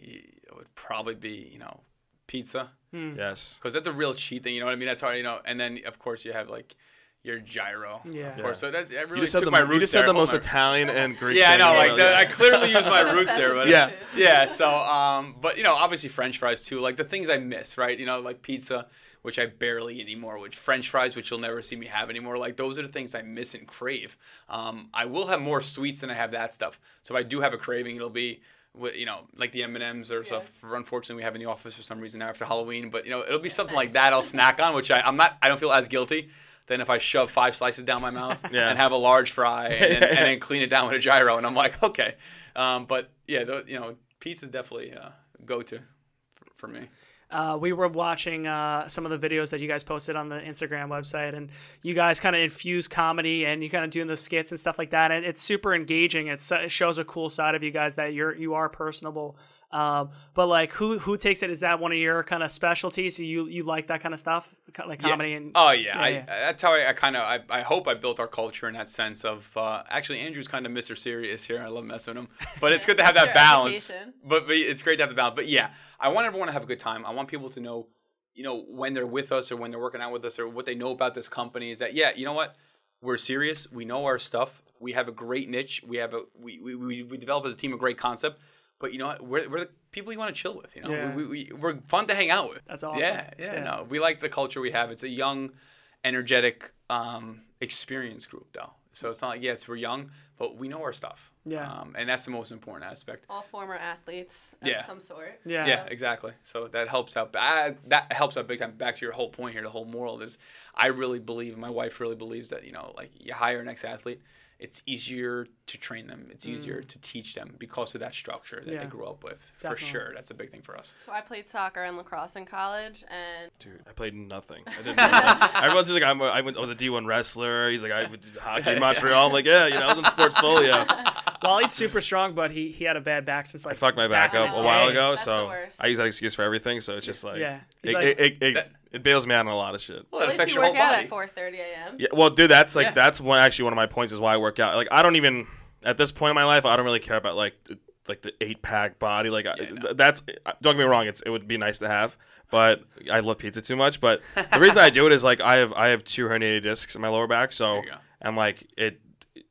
it would probably be you know pizza Yes. because that's a real cheat thing. You know what I mean? That's hard. You know, and then of course you have like your gyro. Yeah. Of course. So that's I really You just said took the, my mo- roots you just said there. the most my- Italian and Greek. Yeah, I know. Like world, the. I clearly use my roots there, but Yeah. yeah. So, um, but you know, obviously French fries too. Like the things I miss, right? You know, like pizza, which I barely eat anymore. Which French fries, which you'll never see me have anymore. Like those are the things I miss and crave. Um, I will have more sweets than I have that stuff. So if I do have a craving, it'll be. With You know, like the M and M's or stuff. Unfortunately, we have in the office for some reason now after Halloween. But you know, it'll be something like that. I'll snack on, which I, I'm not. I don't feel as guilty than if I shove five slices down my mouth Yeah. and have a large fry and, then- and then clean it down with a gyro. And I'm like, okay. Um, but yeah, the, you know, pizza's definitely uh, go to for, for me. Uh, we were watching uh, some of the videos that you guys posted on the Instagram website, and you guys kind of infuse comedy and you kind of doing the skits and stuff like that. And it's super engaging. It's, it shows a cool side of you guys that you're you are personable. Um, but like, who who takes it? Is that one of your kind of specialties? You you like that kind of stuff, like comedy yeah. and oh yeah, I, yeah. that's how I, I kind of I, I hope I built our culture in that sense of uh, actually Andrew's kind of Mr. Serious here. I love messing with him, but it's good to have that balance. But, but it's great to have the balance. But yeah, I want everyone to have a good time. I want people to know, you know, when they're with us or when they're working out with us or what they know about this company is that yeah, you know what, we're serious. We know our stuff. We have a great niche. We have a we we, we, we develop as a team a great concept. But you know what? We're, we're the people you want to chill with. You know, Yeah. we, we, we're fun to hang out with. That's awesome. Yeah, yeah, Yeah. no, we like the culture we have. It's a young, energetic, um, experienced group though. So it's not like yes, we're young, but we know our stuff. Yeah. um, and that's the most important aspect. All former athletes of Yeah. some sort. yeah Yeah, exactly. So that helps out. ba- That helps out big time. Back to your whole point here. The whole moral is, I really believe. My wife really believes that you know, like you hire an ex athlete, it's easier to train them. It's easier to teach them because of that structure that Mm. Yeah. they grew up with. Definitely. For sure, that's a big thing for us. So I played soccer and lacrosse in college, and Dude, I played nothing. I didn't. know. Everyone's like, I'm a, I, went, I was a D1 wrestler. He's like, I did hockey in Montreal. I'm like, yeah, you know, I was in sports Sportsfolio. Well, he's super strong, but he, he had a bad back since like I fucked my back back up a while ago, That's so. I use that excuse for everything. So it's just like, Yeah. It, like- it, it, it, That- it bails me out on a lot of shit. Well, at it least affects you your work whole out body. at 4:30 a.m. Yeah, well, dude, that's like Yeah. that's one actually one of my points is why I work out. Like, I don't even at this point in my life, I don't really care about like the, like the eight pack body. Like, I, no. that's don't get me wrong, it's it would be nice to have, but I love pizza too much. But the reason I do it is like I have I have two herniated discs in my lower back, so There you and like it,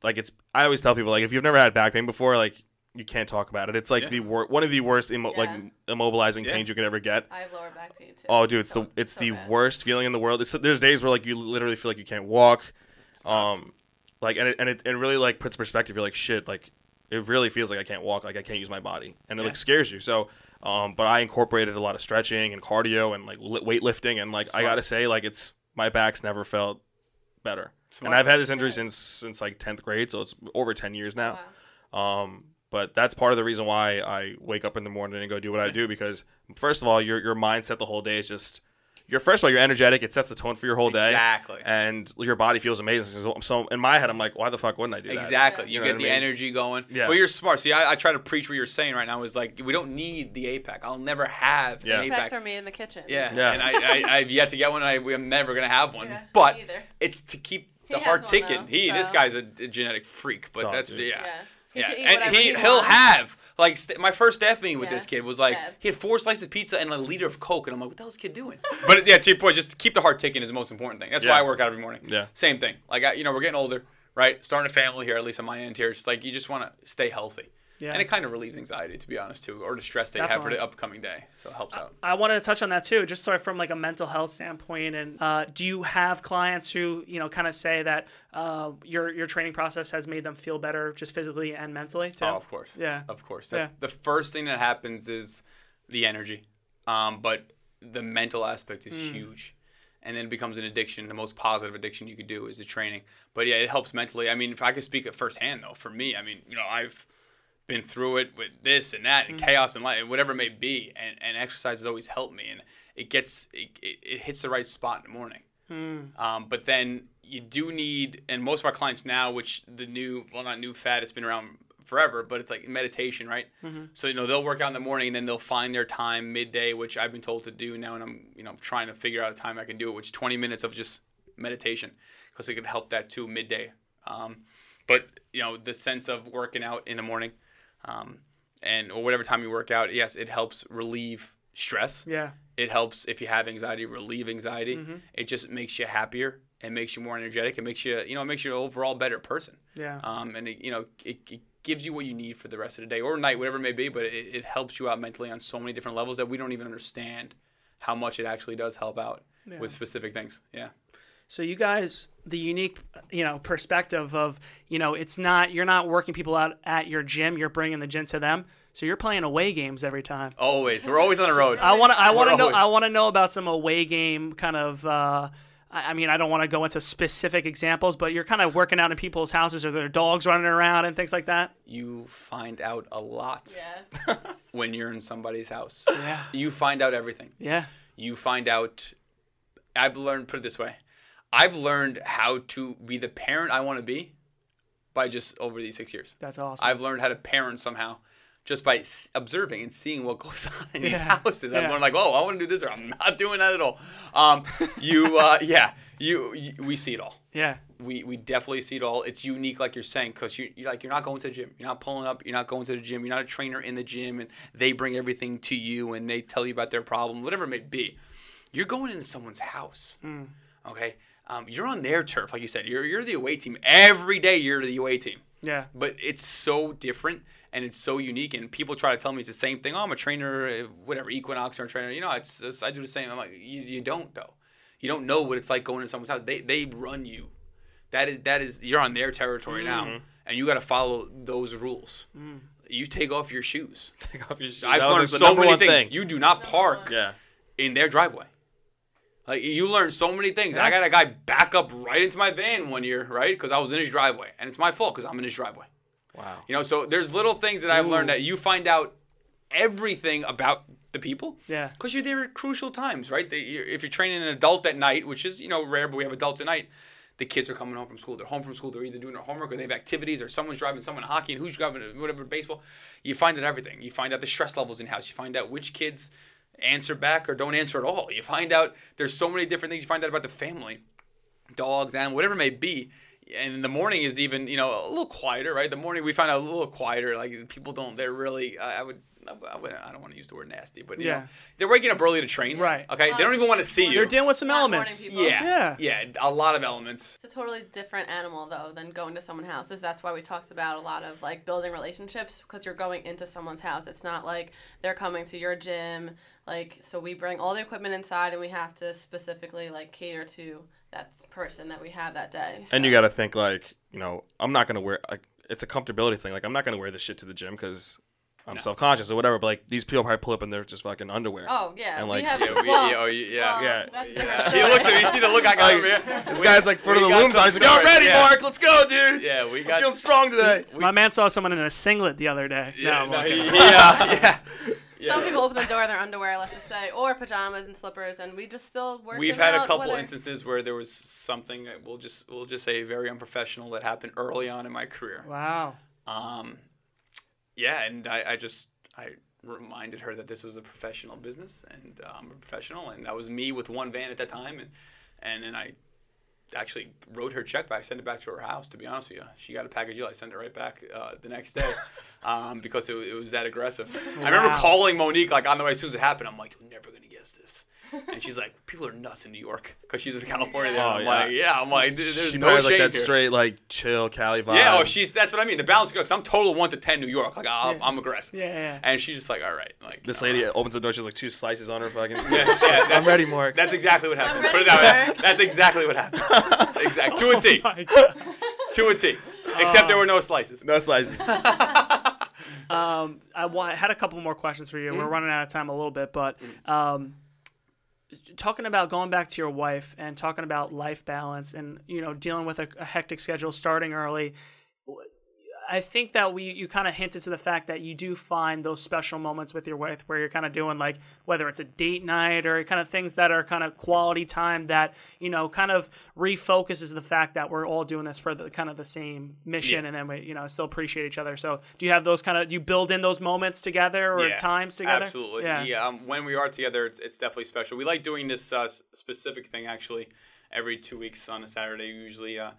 like it's. I always tell people like if you've never had back pain before, like you can't talk about it. It's like Yeah. the wor- one of the worst immo- like immobilizing Yeah. pains you could ever get. I have lower back pain too. Oh, dude, it's so- the it's so the bad. worst feeling in the world. It's, there's days where like you literally feel like you can't walk, nuts. um, like and it and it, it really like puts perspective. You're like shit, like it really feels like I can't walk, like I can't use my body, and it Yeah. like scares you. So, um, but I incorporated a lot of stretching and cardio and like weightlifting, and like I gotta say, like it's my back's never felt better. Smart. And I've had this injury since since like tenth grade, so it's over ten years now. Wow. Um, but that's part of the reason why I wake up in the morning and go do what I do because first of all, your your mindset the whole day is just you're first of all you're energetic. It sets the tone for your whole day. Exactly. And your body feels amazing. So, so in my head, I'm like, why the fuck wouldn't I do that? Exactly. You You know get the I mean? energy going. Yeah. But you're smart. See, I, I try to preach what you're saying right now is like, we don't need the APEC. I'll never have Yeah. an Facts APAC. are made in the kitchen. Yeah. Yeah. And I, I, I've yet to get one. I, I'm never going to have one. Yeah, but it's to keep the has heart ticking. though, he, this guy's a, a genetic freak, but Oh, that's, dude. yeah. Yeah. He Yeah, and he he he'll have like st- my first staff meeting with Yeah. this kid was like Yeah. he had four slices of pizza and a liter of coke and I'm like what the hell is this kid doing? but yeah, to your point, just keep the heart ticking is the most important thing. That's why I work out every morning. Yeah. same thing. Like I, you know, we're getting older, right? Starting a family here, at least on my end here. It's just like you just want to stay healthy. Yeah. And it kind of relieves anxiety, to be honest, too, or the stress that you have for the upcoming day. So it helps out. I wanted to touch on that too, just sort of from like a mental health standpoint. And uh, do you have clients who you know kind of say that uh, your your training process has made them feel better, just physically and mentally too? Oh, of course. Yeah. Of course. That's Yeah. the first thing that happens is the energy. Um, but the mental aspect is Hmm. huge. And then it becomes an addiction. The most positive addiction you could do is the training. But yeah, it helps mentally. I mean, if I could speak it firsthand though, for me, I mean, you know, I've been through it with this and that and Hmm. chaos and life, whatever it may be. And, and exercise has always helped me. And it gets, it, it, it hits the right spot in the morning. Um, but then you do need, and most of our clients now, which the new, well, not new fad, it's been around forever, but it's like meditation, right? So you know they'll work out in the morning, and then they'll find their time midday, which I've been told to do now, and I'm you know trying to figure out a time I can do it, which 20 minutes of just meditation, because it could help that too midday. Um, but you know the sense of working out in the morning, um, and or whatever time you work out, yes, it helps relieve stress Yeah. it helps if you have anxiety relieve anxiety Mm-hmm. it just makes you happier It makes you more energetic. It makes you, you know, it makes you an overall better person. Yeah. Um, and it, you know, it, it gives you what you need for the rest of the day or night, whatever it may be. But it, it helps you out mentally on so many different levels that we don't even understand how much it actually does help out with specific things. Yeah. So you guys, the unique, you know, perspective of, you know, it's not you're not working people out at your gym. You're bringing the gym to them. So you're playing away games every time. Always. We're always on the road. I want to. I want to know. always- I want to know about some away game kind of. Uh, I I mean, I don't want to go into specific examples, but you're kind of working out in people's houses or their dogs running around and things like that. You find out a lot Yeah. when you're in somebody's house. Yeah. You find out everything. Yeah. you find out I've learned put it this way. I've learned how to be the parent I want to be by just over these 6 years. That's awesome. I've learned how to parent somehow just by s- observing and seeing what goes on in these houses. I'm Yeah. like, "Oh, I want to do this or I'm not doing that at all." Um you uh yeah, you, you we see it all yeah. we we definitely see it all. It's unique, like you're saying, because you you're like you're not going to the gym. You're not pulling up. You're not going to the gym. You're not a trainer in the gym, and they bring everything to you and they tell you about their problem, whatever it may be. You're going into someone's house. Okay, um, you're on their turf, like you said. You're you're the away team every day. You're the away team, Yeah. but it's so different and it's so unique. And people try to tell me it's the same thing. Oh, I'm a trainer, uh, whatever, Equinox or a trainer. You know, it's, it's I do the same. I'm like, you, you don't though. You don't know what it's like going to someone's house. They they run you that is that is you're on their territory now and you got to follow those rules you take off your shoes Take off your shoes. i've That learned so many things thing. you do not park yeah. in their driveway like you learn so many things. I got a guy back up right into my van one year right? Because i was in his driveway and it's my fault because i'm in his driveway. Wow. you know so there's little things that i've learned that you find out everything about the people Yeah. because you're there at crucial times right? They- you're- if you're training an adult at night which is you know rare but we have adults at night the kids are coming home from school. They're home from school. They're either doing their homework or they have activities or someone's driving someone hockey and who's driving whatever baseball. You find out everything. You find out the stress levels in house. You find out which kids answer back or don't answer at all you find out there's so many different things you find out about the family dogs, animals, whatever it may be. And the morning is even, you know, a little quieter, right? The morning we find out a little quieter. Like people don't, they're really, I, I would, I, would, I don't want to use the word nasty, but you Yeah. know, they're waking up early to train. Right. Okay. They don't even want to see you. They're dealing with some Not elements. yeah. Yeah. Yeah. A lot of elements. It's a totally different animal though than going to someone's houses. That's why we talked about a lot of like building relationships because you're going into someone's house. It's not like they're coming to your gym. Like so we bring all the equipment inside and we have to specifically like cater to that person that we have that day. And you got to think like, you know, I'm not gonna wear like it's a comfortability thing. Like I'm not gonna wear this shit to the gym because I'm self conscious or whatever. But like these people probably pull up and they're just fucking underwear. Oh yeah, And, we like- have. Yeah. We, well, yeah, oh, yeah. well, Yeah. yeah. He looks at me. You see the look I got over here. This guy's like for we the got loom some sign. He's like, "Yo, stories, ready, yeah. Marc? Let's go, dude. Yeah. We I'm got. feeling strong today." My man saw someone in a singlet the other day. Yeah. no, no, okay. yeah. Yeah. Some people open the door in their underwear, let's just say, or pajamas and slippers, and we just still work. We've it had a couple whether- instances where there was something that we'll just we'll just say very unprofessional that happened early on in my career. Wow. Um, yeah, and I, I just I reminded her that this was a professional business and uh, I'm a professional, and that was me with one van at that time, and and then I actually wrote her check back, sent it back to her house. To be honest with you, she got a package deal. I sent it right back uh, the next day um, because it, it was that aggressive. I remember calling Monique like on the way as soon as it happened. I'm like, you're never gonna guess this. And she's like, people are nuts in New York because she's in California. Oh, I'm yeah. like, yeah. I'm like, there- there's She no probably has, shame like that here. straight like chill Cali vibe. Yeah, oh, she's that's what I mean. The balance because I'm total one to ten New York. Like I'm, I'm aggressive. Yeah, yeah. And she's just like, all right, like This lady right. opens the door. She's like two slices on her fucking. Yeah, yeah, that's, I'm ready, Marc. That's exactly what happened. Put it ready, that way. That's exactly what happened. exactly. Two and My God. and a T. Except there were no slices. No slices. Um, I, wa- I had a couple more questions for you. We're running out of time a little bit, but um, talking about going back to your wife and talking about life balance and you know dealing with a, a hectic schedule, starting early. I think that we you kind of hinted to the fact that you do find those special moments with your wife where you're kind of doing like whether it's a date night or kind of things that are kind of quality time that you know kind of refocuses the fact that we're all doing this for the kind of the same mission Yeah. and then we you know still appreciate each other. So do you have those kind of you build in those moments together or Yeah, times together? Absolutely. Yeah. Yeah. um, when we are together, it's, it's definitely special. We like doing this uh, specific thing actually every two weeks on a Saturday. Usually, uh,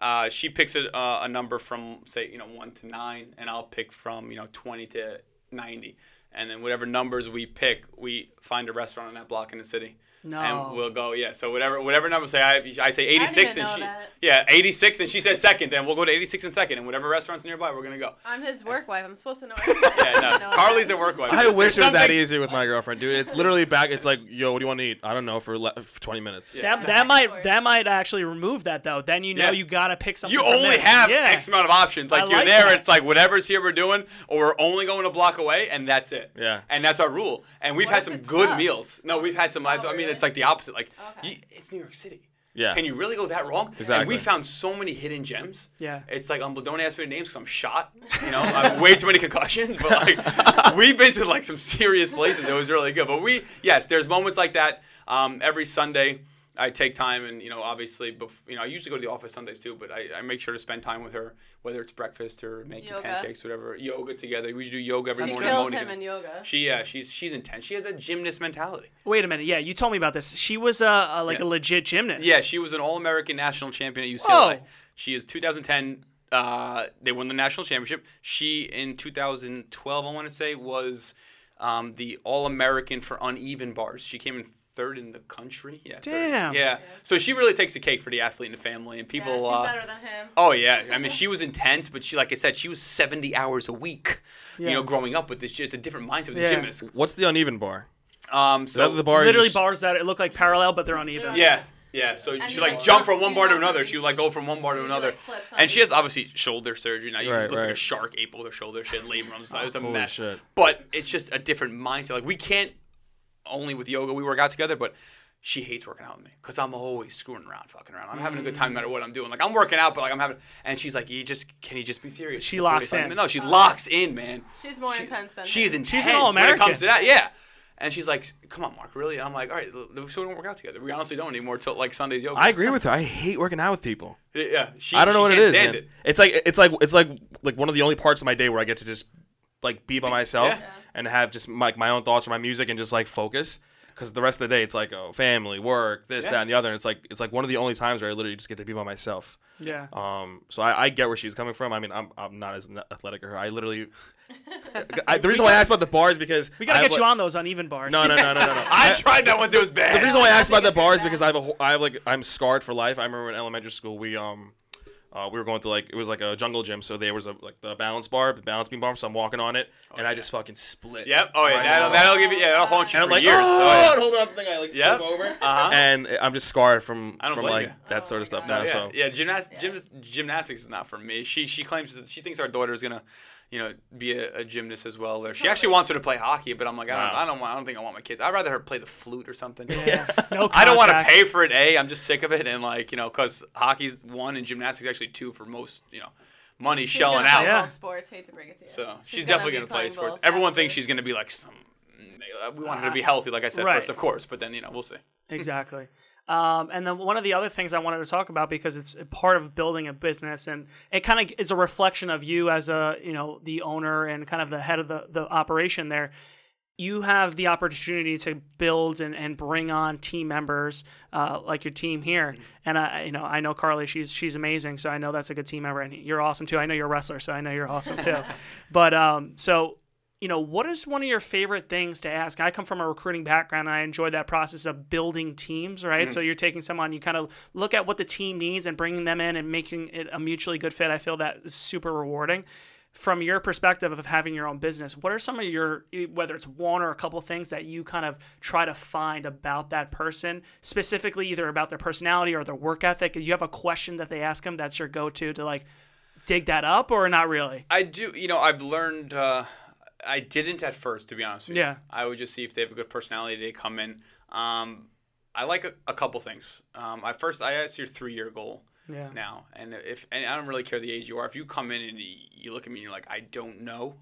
uh, she picks a, uh, a number from say you know one to nine, and I'll pick from you know twenty to ninety, and then whatever numbers we pick, we find a restaurant on that block in the city. No. And we'll go, yeah. So whatever whatever number say I I say 86 even and know she that. yeah 86 and she says second. Then we'll go to 86 and second, and whatever restaurants nearby we're gonna go. I'm his work wife. I'm supposed to know. Yeah, I no. know Carly's that. at work wife. I wish it was that easy with my girlfriend, dude. It's literally back. It's like, yo, what do you want to eat? I don't know for, le- for 20 minutes. That, that might that might actually remove that though. Then you know Yeah. you gotta pick something. You only there. have yeah. X amount of options. Like I you're like there, that. it's like whatever's here we're doing, or we're only going a block away, and that's it. Yeah. And that's our rule. And we've What had some good sucks? meals. No, we've had some. I mean, really? It's like the opposite. Like Okay. you, it's New York City. Yeah. Can you really go that wrong? Exactly. And we found so many hidden gems. Yeah. It's like, um, don't ask me the names because I'm shot. You know, I have way too many concussions. But like, we've been to like some serious places. It was really good. But we, yes, there's moments like that. Um, every Sunday, I take time and you know, obviously, bef- you know, I usually go to the office Sundays too. But I, I make sure to spend time with her, whether it's breakfast or making Yoga. pancakes, whatever. Yoga together. We do yoga every She morning. kills Monica. him in yoga. She, yeah, she's she's intense. She has a gymnast mentality. Wait a minute. Yeah, you told me about this. She was uh, uh, like Yeah. a legit gymnast. Yeah, she was an All-American national champion at UCLA. Whoa. She is 2010. Uh, they won the national championship. She in 2012, I want to say, was um, the All-American for uneven bars. She came in third in the country. Yeah. third. Damn. Yeah. So she really takes the cake for the athlete in the family, and Yeah, people. she's uh, better than him. Oh yeah, I mean she was intense, but she, like I said, she was 70 hours a week. Yeah. You know, growing up with this, it's a different mindset with the Yeah. gymnast. What's the uneven bar? Um, so that the bar? Literally just- bars that it look like parallel, but they're uneven. Yeah, yeah. So she like like, jump jump- from one bar to another. She would like go from one bar to another. like, And she has obviously shoulder surgery now. You Right, just looks like a shark ape with her shoulder. She had labor on the side. It was a mess. shit. But it's just a different mindset. Like we can't only with yoga we work out together, but. She hates working out with me because I'm always screwing around, fucking around. I'm having a good time no matter what I'm doing. Like I'm working out, but like I'm having. And she's like, "You just can you just be serious?" She locks in. minutes?" No, she oh. locks in, man. She's more She- intense than She's him. intense an all American. when it comes to that. Yeah. And she's like, "Come on, Marc, really?" And I'm like, "All right, l- so we don't work out together. We honestly don't anymore till like Sundays yoga." I agree with her. I hate working out with people. Yeah, she, I don't know she what it can't is. stand man. it. It's like it's like it's like like one of the only parts of my day where I get to just like be by myself Yeah. And have just like my own thoughts or my music and just like focus. Because the rest of the day it's like oh family, work, this, Yeah. that, and the other. And it's like it's like one of the only times where I literally just get to be by myself. Yeah. Um, so I, I get where she's coming from. I mean, I'm, I'm not as athletic as her. I literally, I, the reason why I asked about the bars because We gotta I have, get you on those uneven bars. No, no, no, no, no, no. I tried that once. It was bad. The reason why I asked about the think bar is because I have a whole, I have like I'm scarred for life. I remember in elementary school we um uh, we were going to like it was like a jungle gym, so there was a like the balance bar, the balance beam bar. So I'm walking on it, and I just fucking split. Yep. Oh yeah, Right that'll, that'll give you. Yeah, that'll haunt you And I'm for like, years. oh, Oh, yeah. hold on, thing I like Yep. over, Uh-huh. and I'm just scarred from I don't from like you. that Oh sort my of stuff God. now. yeah, So yeah, gymnast, gyms, gymnastics is not for me. She she claims she thinks our daughter is gonna, you know, be a, a gymnast as well. Or she actually wants her to play hockey, but I'm like, I don't, Wow. I don't want, I don't think I want my kids. I'd rather her play the flute or something. Yeah. No I don't want to pay for it. A, I'm just sick of it, and like you know, because hockey's one and gymnastics actually two for most, you know, money She's shelling out. Yeah. sports. Hate to bring it to you. So she's, gonna definitely gonna play sports. both, Everyone thinks she's gonna be like some. We want her to be Uh, healthy, like I said right. first, of course. But then you know, we'll see. Exactly. Um, and then one of the other things I wanted to talk about because it's a part of building a business and it kind of is a reflection of you as a you know the owner and kind of the head of the, the operation there. You have the opportunity to build and, and bring on team members uh, like your team here, and I you know I know Carly she's she's amazing, so I know that's a good team member, and you're awesome too. I know you're a wrestler, so I know you're awesome too. but um, so you know, what is one of your favorite things to ask? I come from a recruiting background and I enjoy that process of building teams, right? So you're taking someone, you kind of look at what the team needs and bringing them in and making it a mutually good fit. I feel that is super rewarding. From your perspective of having your own business, what are some of your, whether it's one or a couple things that you kind of try to find about that person, specifically either about their personality or their work ethic? Do you have a question that they ask them that's your go to to like dig that up or not really? I do. You know, I've learned. Uh, I didn't at first, to be honest with you. Yeah. I would just see if they have a good personality. They come in. Um, I like a, a couple things. Um, I first I asked your three year goal. Yeah. Now, and if and I don't really care the age you are. If you come in and you, you look at me and you're like, I don't know.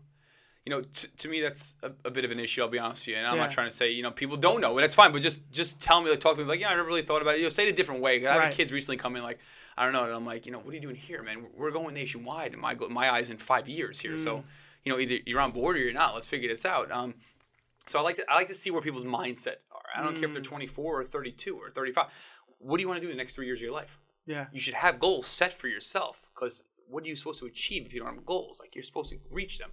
You know, t- to me that's a, a bit of an issue. I'll be honest with you, and I'm Yeah. not trying to say you know people don't know, and that's fine. But just just tell me, like talk to me, like yeah, I never really thought about it. You know, say it a different way. I Right. have kids recently come in like I don't know, and I'm like, you know, what are you doing here, man? We're going nationwide, and my go- my eyes in five years here. So, you know, either you're on board or you're not. Let's figure this out. Um, so I like to I like to see where people's mindset are. I don't care if they're 24 or 32 or 35. What do you want to do in the next three years of your life? Yeah. You should have goals set for yourself because what are you supposed to achieve if you don't have goals? Like you're supposed to reach them.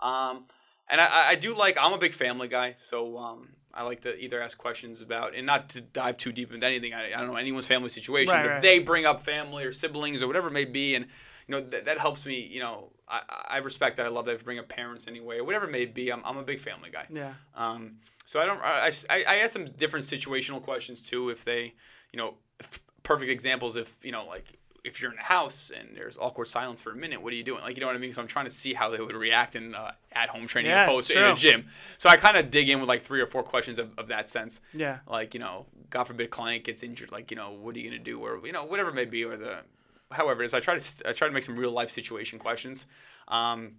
Um, and I- I, do like. I'm a big family guy, so um, I like to either ask questions about and not to dive too deep into anything. I, I don't know anyone's family situation, Right, but right. if they bring up family or siblings or whatever it may be, and you know that, that helps me. You know, I, I respect that. I love that. If you bring up parents anyway, or whatever it may be, I'm, I'm a big family guy. Yeah. Um, so I don't. I, I, I ask them different situational questions too. If they, you know, perfect examples. If you know, like if you're in a house and there's awkward silence for a minute, what are you doing? Like you know what I mean? Because I'm trying to see how they would react in uh, at home training Yeah, opposed to in a gym. So I kind of dig in with like three or four questions of, of that sense. Yeah. Like you know, God forbid, client gets injured. Like you know, what are you gonna do? Or you know, whatever it may be, or the however it is. I try to I try to make some real life situation questions. Um,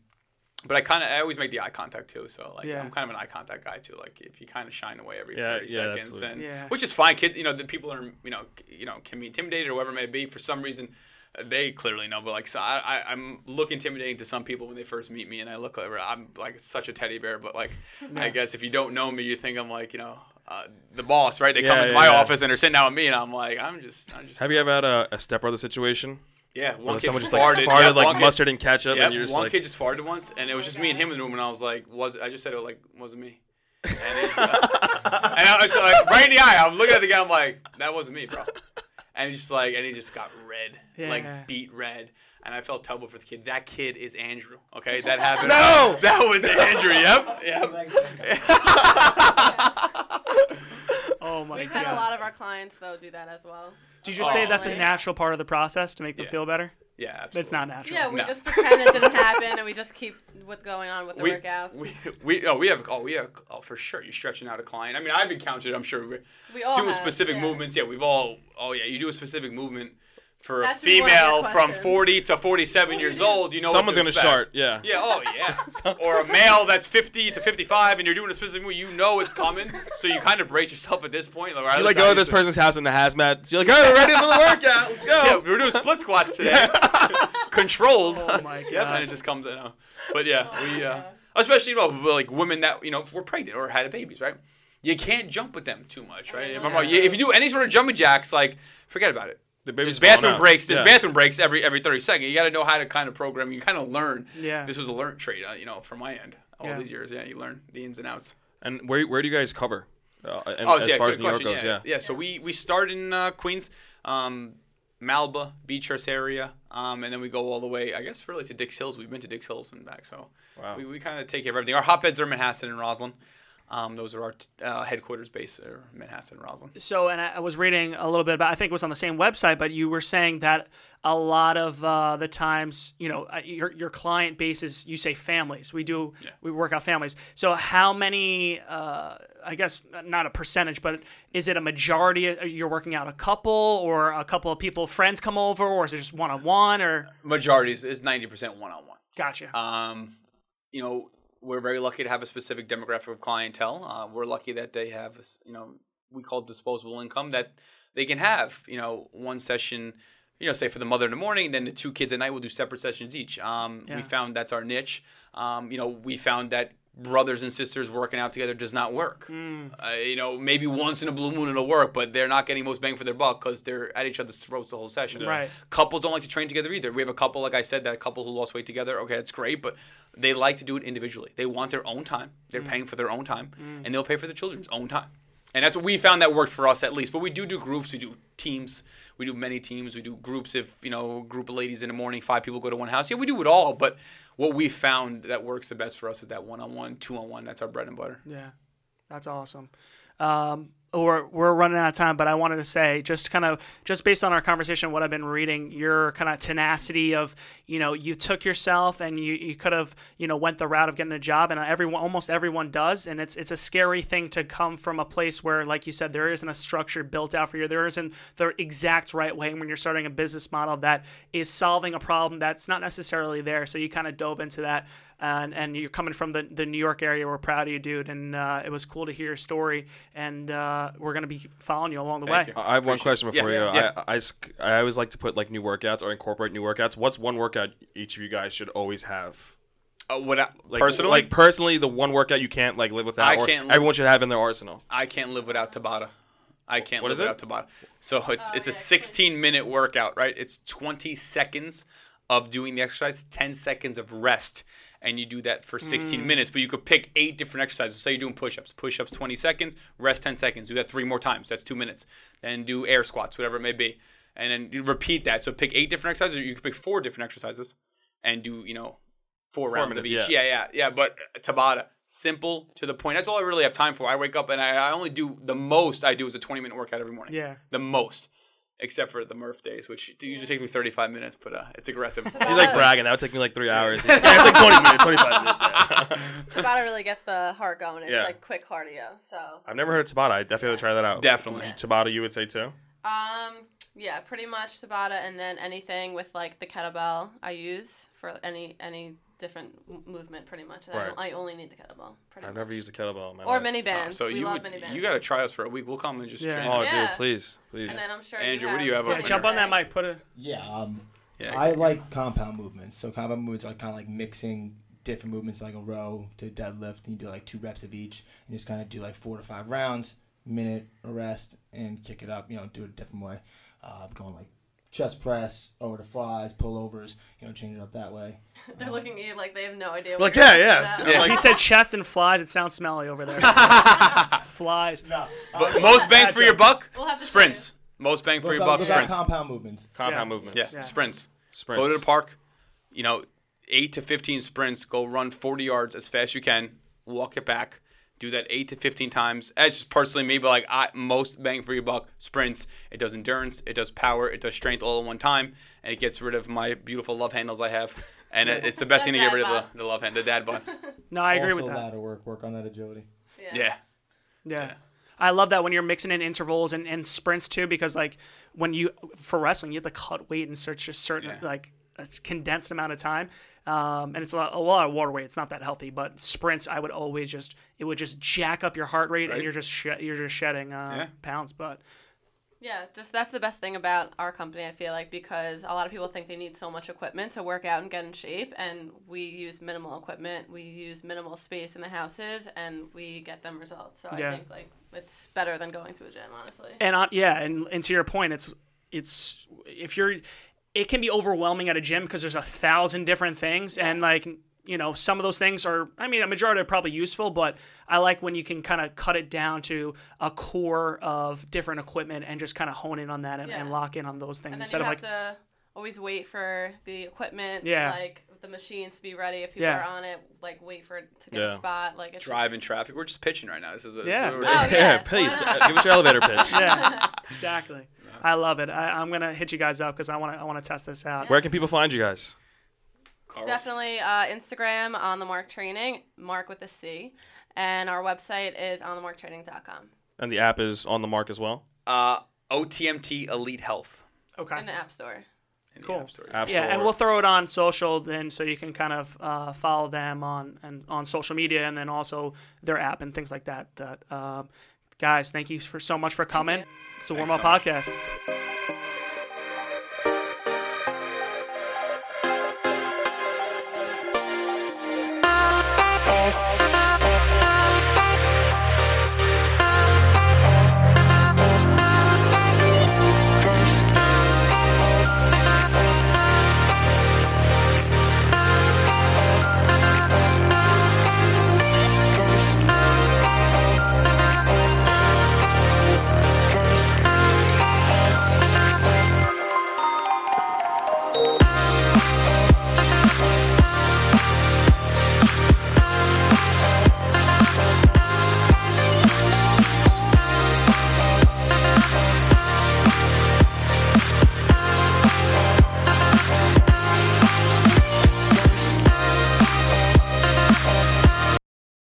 but I kind of I always make the eye contact too. So like Yeah. I'm kind of an eye contact guy too. Like if you kind of shine away every Yeah, 30 yeah, seconds, sweet. and Yeah. which is fine. kids. you know the people are you know you know can be intimidated or whatever it may be for some reason. uh, They clearly know, but like so I, I I'm look intimidating to some people when they first meet me, and I look like I'm like such a teddy bear. But like I guess if you don't know me, you think I'm like you know uh, the boss, right? They come into yeah, my yeah. office and they're sitting down with me, and I'm like I'm just I'm just Have you ever had a, a stepbrother situation yeah one kid someone just like farted, farted yeah, like one kid- mustard and ketchup, Yeah, and you're just one like, kid just farted once, and it was just me and God. him in the room, and I was like, "Was I just said it like wasn't me?" And, he's, uh, and I was like, right in the eye. I'm looking at the guy. I'm like, "That wasn't me, bro." And he's just like, and he just got red, Yeah. like beat red. And I felt terrible for the kid. That kid is Andrew. Okay, that happened. No! that was Andrew. Yep, yep. Oh my god. We've had a lot of our clients though do that as well. Did you just say Oh, that's a natural part of the process to make them Yeah. feel better? Yeah, absolutely. It's not natural. Yeah, we No. just pretend it didn't happen and we just keep what's going on with the we, workouts. we, we, oh, we have, oh, we have, oh, for sure. You're stretching out a client. I mean, I've encountered, I'm sure, we We all do have, specific yeah. movements. Yeah, we've all, oh, yeah, you do a specific movement for That's a just one of your female from 40 to 47 years old. You know, someone's gonna to expect. Yeah. Yeah, oh yeah. or a male that's 50 to 55 and you're doing a specific move, you know it's coming. So you kind of brace yourself at this point. Or at You like go I to this used to. person's house in the hazmat. So you're like, all right, we're ready for the workout. Let's go. Yeah, we're doing split squats today. Controlled. Oh my yep, God. and it just comes, you know. But yeah, we, uh, God. especially, you know, like women that, you know, were pregnant or had babies, right? You can't jump with them too much, right? If, I'm if you do any sort of jumping jacks, like, forget about it. The There's baby's bathroom breaks. There's Yeah. bathroom breaks every every 30 seconds. You got to know how to kind of program. You kind of learn. Yeah. This was a learned trait, uh, you know, from my end. All Yeah. these years, yeah, you learn the ins and outs. And where where do you guys cover? Uh, and Oh, as yeah, far good as New York question. goes, yeah. yeah. So we we start in uh, Queens, um, Malba, Beechhurst area, um, and then we go all the way. I guess really to Dix Hills. We've been to Dix Hills and back. So Wow. we, we kind of take care of everything. Our hotbeds are Manhasset and Roslyn. Um, those are our t- uh, headquarters base, in Manhasset and Roslyn. So, and I was reading a little bit about. I think it was on the same website, but you were saying that a lot of uh, the times, you know, uh, your your client base is you say families. We do Yeah. we work out families. So, how many? Uh, I guess not a percentage, but is it a majority? uh, You're working out a couple, or a couple of people, friends come over, or is it just one on one? Or Majority is- is ninety percent one on one. gotcha. Um, you know, we're very lucky to have a specific demographic of clientele. Uh, we're lucky that they have, you know, we call disposable income that they can have. You know, one session, you know, say for the mother in the morning, then the two kids at night will do separate sessions each. Um, Yeah. We found that's our niche. Um, you know, we found that brothers and sisters working out together does not work. Mm. Uh, you know, maybe once in a blue moon it'll work, but they're not getting most bang for their buck because they're at each other's throats the whole session. Right. Couples don't like to train together either. We have a couple, like I said, that couple who lost weight together. Okay, that's great, but they like to do it individually. They want their own time. They're mm. paying for their own time, mm. and they'll pay for their children's own time. And that's what we found that worked for us at least. But we do do groups. We do teams. We do many teams. We do groups. If you know, group of ladies in the morning, five people go to one house. Yeah, we do it all. But what we found that works the best for us is that one-on-one, two-on-one. That's our bread and butter. Yeah, that's awesome. Um, or we're running out of time, but I wanted to say just kind of just based on our conversation, what I've been reading, your kind of tenacity of you know you took yourself and you, you could have you know went the route of getting a job, and everyone almost everyone does, and it's it's a scary thing to come from a place where, like you said, there isn't a structure built out for you. There isn't the exact right way when you're starting a business model that is solving a problem that's not necessarily there. So you kind of dove into that and and you're coming from the, the New York area. We're proud of you, dude, and uh, it was cool to hear your story. And uh, we're gonna be following you along the Thank way. you. I have one question it. before Yeah, you go. yeah. I, I, s- I always like to put like new workouts or incorporate new workouts. What's one workout each of you guys should always have? Uh, what I, Like, personally, like personally, the one workout you can't like live without, I or can't live- everyone should have in their arsenal. I can't live without Tabata. I can't What live is it? without Tabata. So it's Oh, it's a 16 minute workout, right? It's 20 seconds of doing the exercise, 10 seconds of rest, and you do that for 16 minutes. But you could pick eight different exercises. Say you're doing push-ups, push-ups 20 seconds, rest 10 seconds. Do that three more times. That's two minutes. Then do air squats, whatever it may be, and then you repeat that. So pick eight different exercises. Or you could pick four different exercises, and do you know four rounds of each. minutes, Yeah, yeah, yeah. But uh, Tabata, simple to the point. That's all I really have time for. I wake up and I, I only do the most I do is a 20 minute workout every morning. Yeah. The most. Except for the Murph days, which usually takes me 35 minutes, but uh, it's aggressive. He's like bragging. That would take me like three hours. yeah, it's like 20 minutes, 25 minutes. yeah. Tabata really gets the heart going. It's Yeah. like quick cardio. So I've never heard of Tabata. I definitely would try that out. Definitely. Tabata, you would say too? Um, yeah, pretty much Tabata, and then anything with like the kettlebell I use for any any different movement, pretty much. And I, Right. don't- I only need the kettlebell. Pretty I've much. never used a kettlebell in my or life. mini bands. so we you love would, mini bands. you got to try us for a week. We'll come and just Yeah. train. Oh, Yeah. dude, please, please. And then I'm sure. Andrew, you what do you have have Yeah, jump on that mic. Put it. Yeah, um, Yeah. I like compound movements. So compound movements are kind of like mixing different movements, like a row to deadlift, and you do like two reps of each, and just kind of do like four to five rounds, minute a rest, and kick it up. You know, do it a different way. Uh, going like chest press over to flies, pullovers. You know, change it up that way. They're looking at you like they have no idea. Like, what you're yeah, talking yeah. about. He said chest and flies. It sounds smelly over there. flies. No, uh, But most bang for your buck, We'll have to sprints. Most bang for look your up, buck, sprints. compound movements. Compound Yeah. movements. Yeah, Yeah. sprints. Sprints. Go to the park, you know, eight to 15 sprints. Go run 40 yards as fast as you can. Walk it back. Do that eight to 15 times. That's just personally me, but like I, most bang for your buck sprints. It does endurance, it does power, it does strength all in one time, and it gets rid of my beautiful love handles I have. And it, it's the best thing to get Dad rid of the, the love hand, the dad bun. No, I agree also with that. ladder work. Work on that agility. Yeah. Yeah. Yeah. I love that when you're mixing in intervals and, and sprints too, because like when you for wrestling, you have to cut weight in such a certain Yeah. like a condensed amount of time, um, and it's a lot, a lot of water weight. It's not that healthy, but sprints, I would always just it would just jack up your heart rate, and you're just she- you're just shedding uh, Yeah. pounds. But Yeah, just that's the best thing about our company, I feel like, because a lot of people think they need so much equipment to work out and get in shape, and we use minimal equipment, we use minimal space in the houses, and we get them results. So Yeah. I think like it's better than going to a gym, honestly. and on, yeah, and, and to your point, it's it's if you're it can be overwhelming at a gym because there's a thousand different things and like you know some of those things are i mean a majority are probably useful but i like when you can kind of cut it down to a core of different equipment and just kind of hone in on that and, and lock in on those things And then instead you of like to always wait for the equipment, Yeah. like the machines to be ready. If people Yeah. are on it, like wait for it to get Yeah. a spot. Like it's Drive in traffic. We're just pitching right now. This is a, Yeah. This is a- Oh, yeah, yeah, please. Give us your elevator pitch. yeah exactly i love it I, i'm gonna hit you guys up because i want to i want to test this out Where can people find you guys? Carl's. Definitely uh, Instagram on the Marc Training, Marc with a C, and our website is onthemarctraining.com And the app is on the mark as well. Uh, OTMT Elite Health. in okay the App Store. in the Cool. App Store. App yeah and we'll throw it on social then so you can kind of uh, follow them on and on social media and then also their app and things like that that um, guys thank you for so much for coming. It's the warm up podcast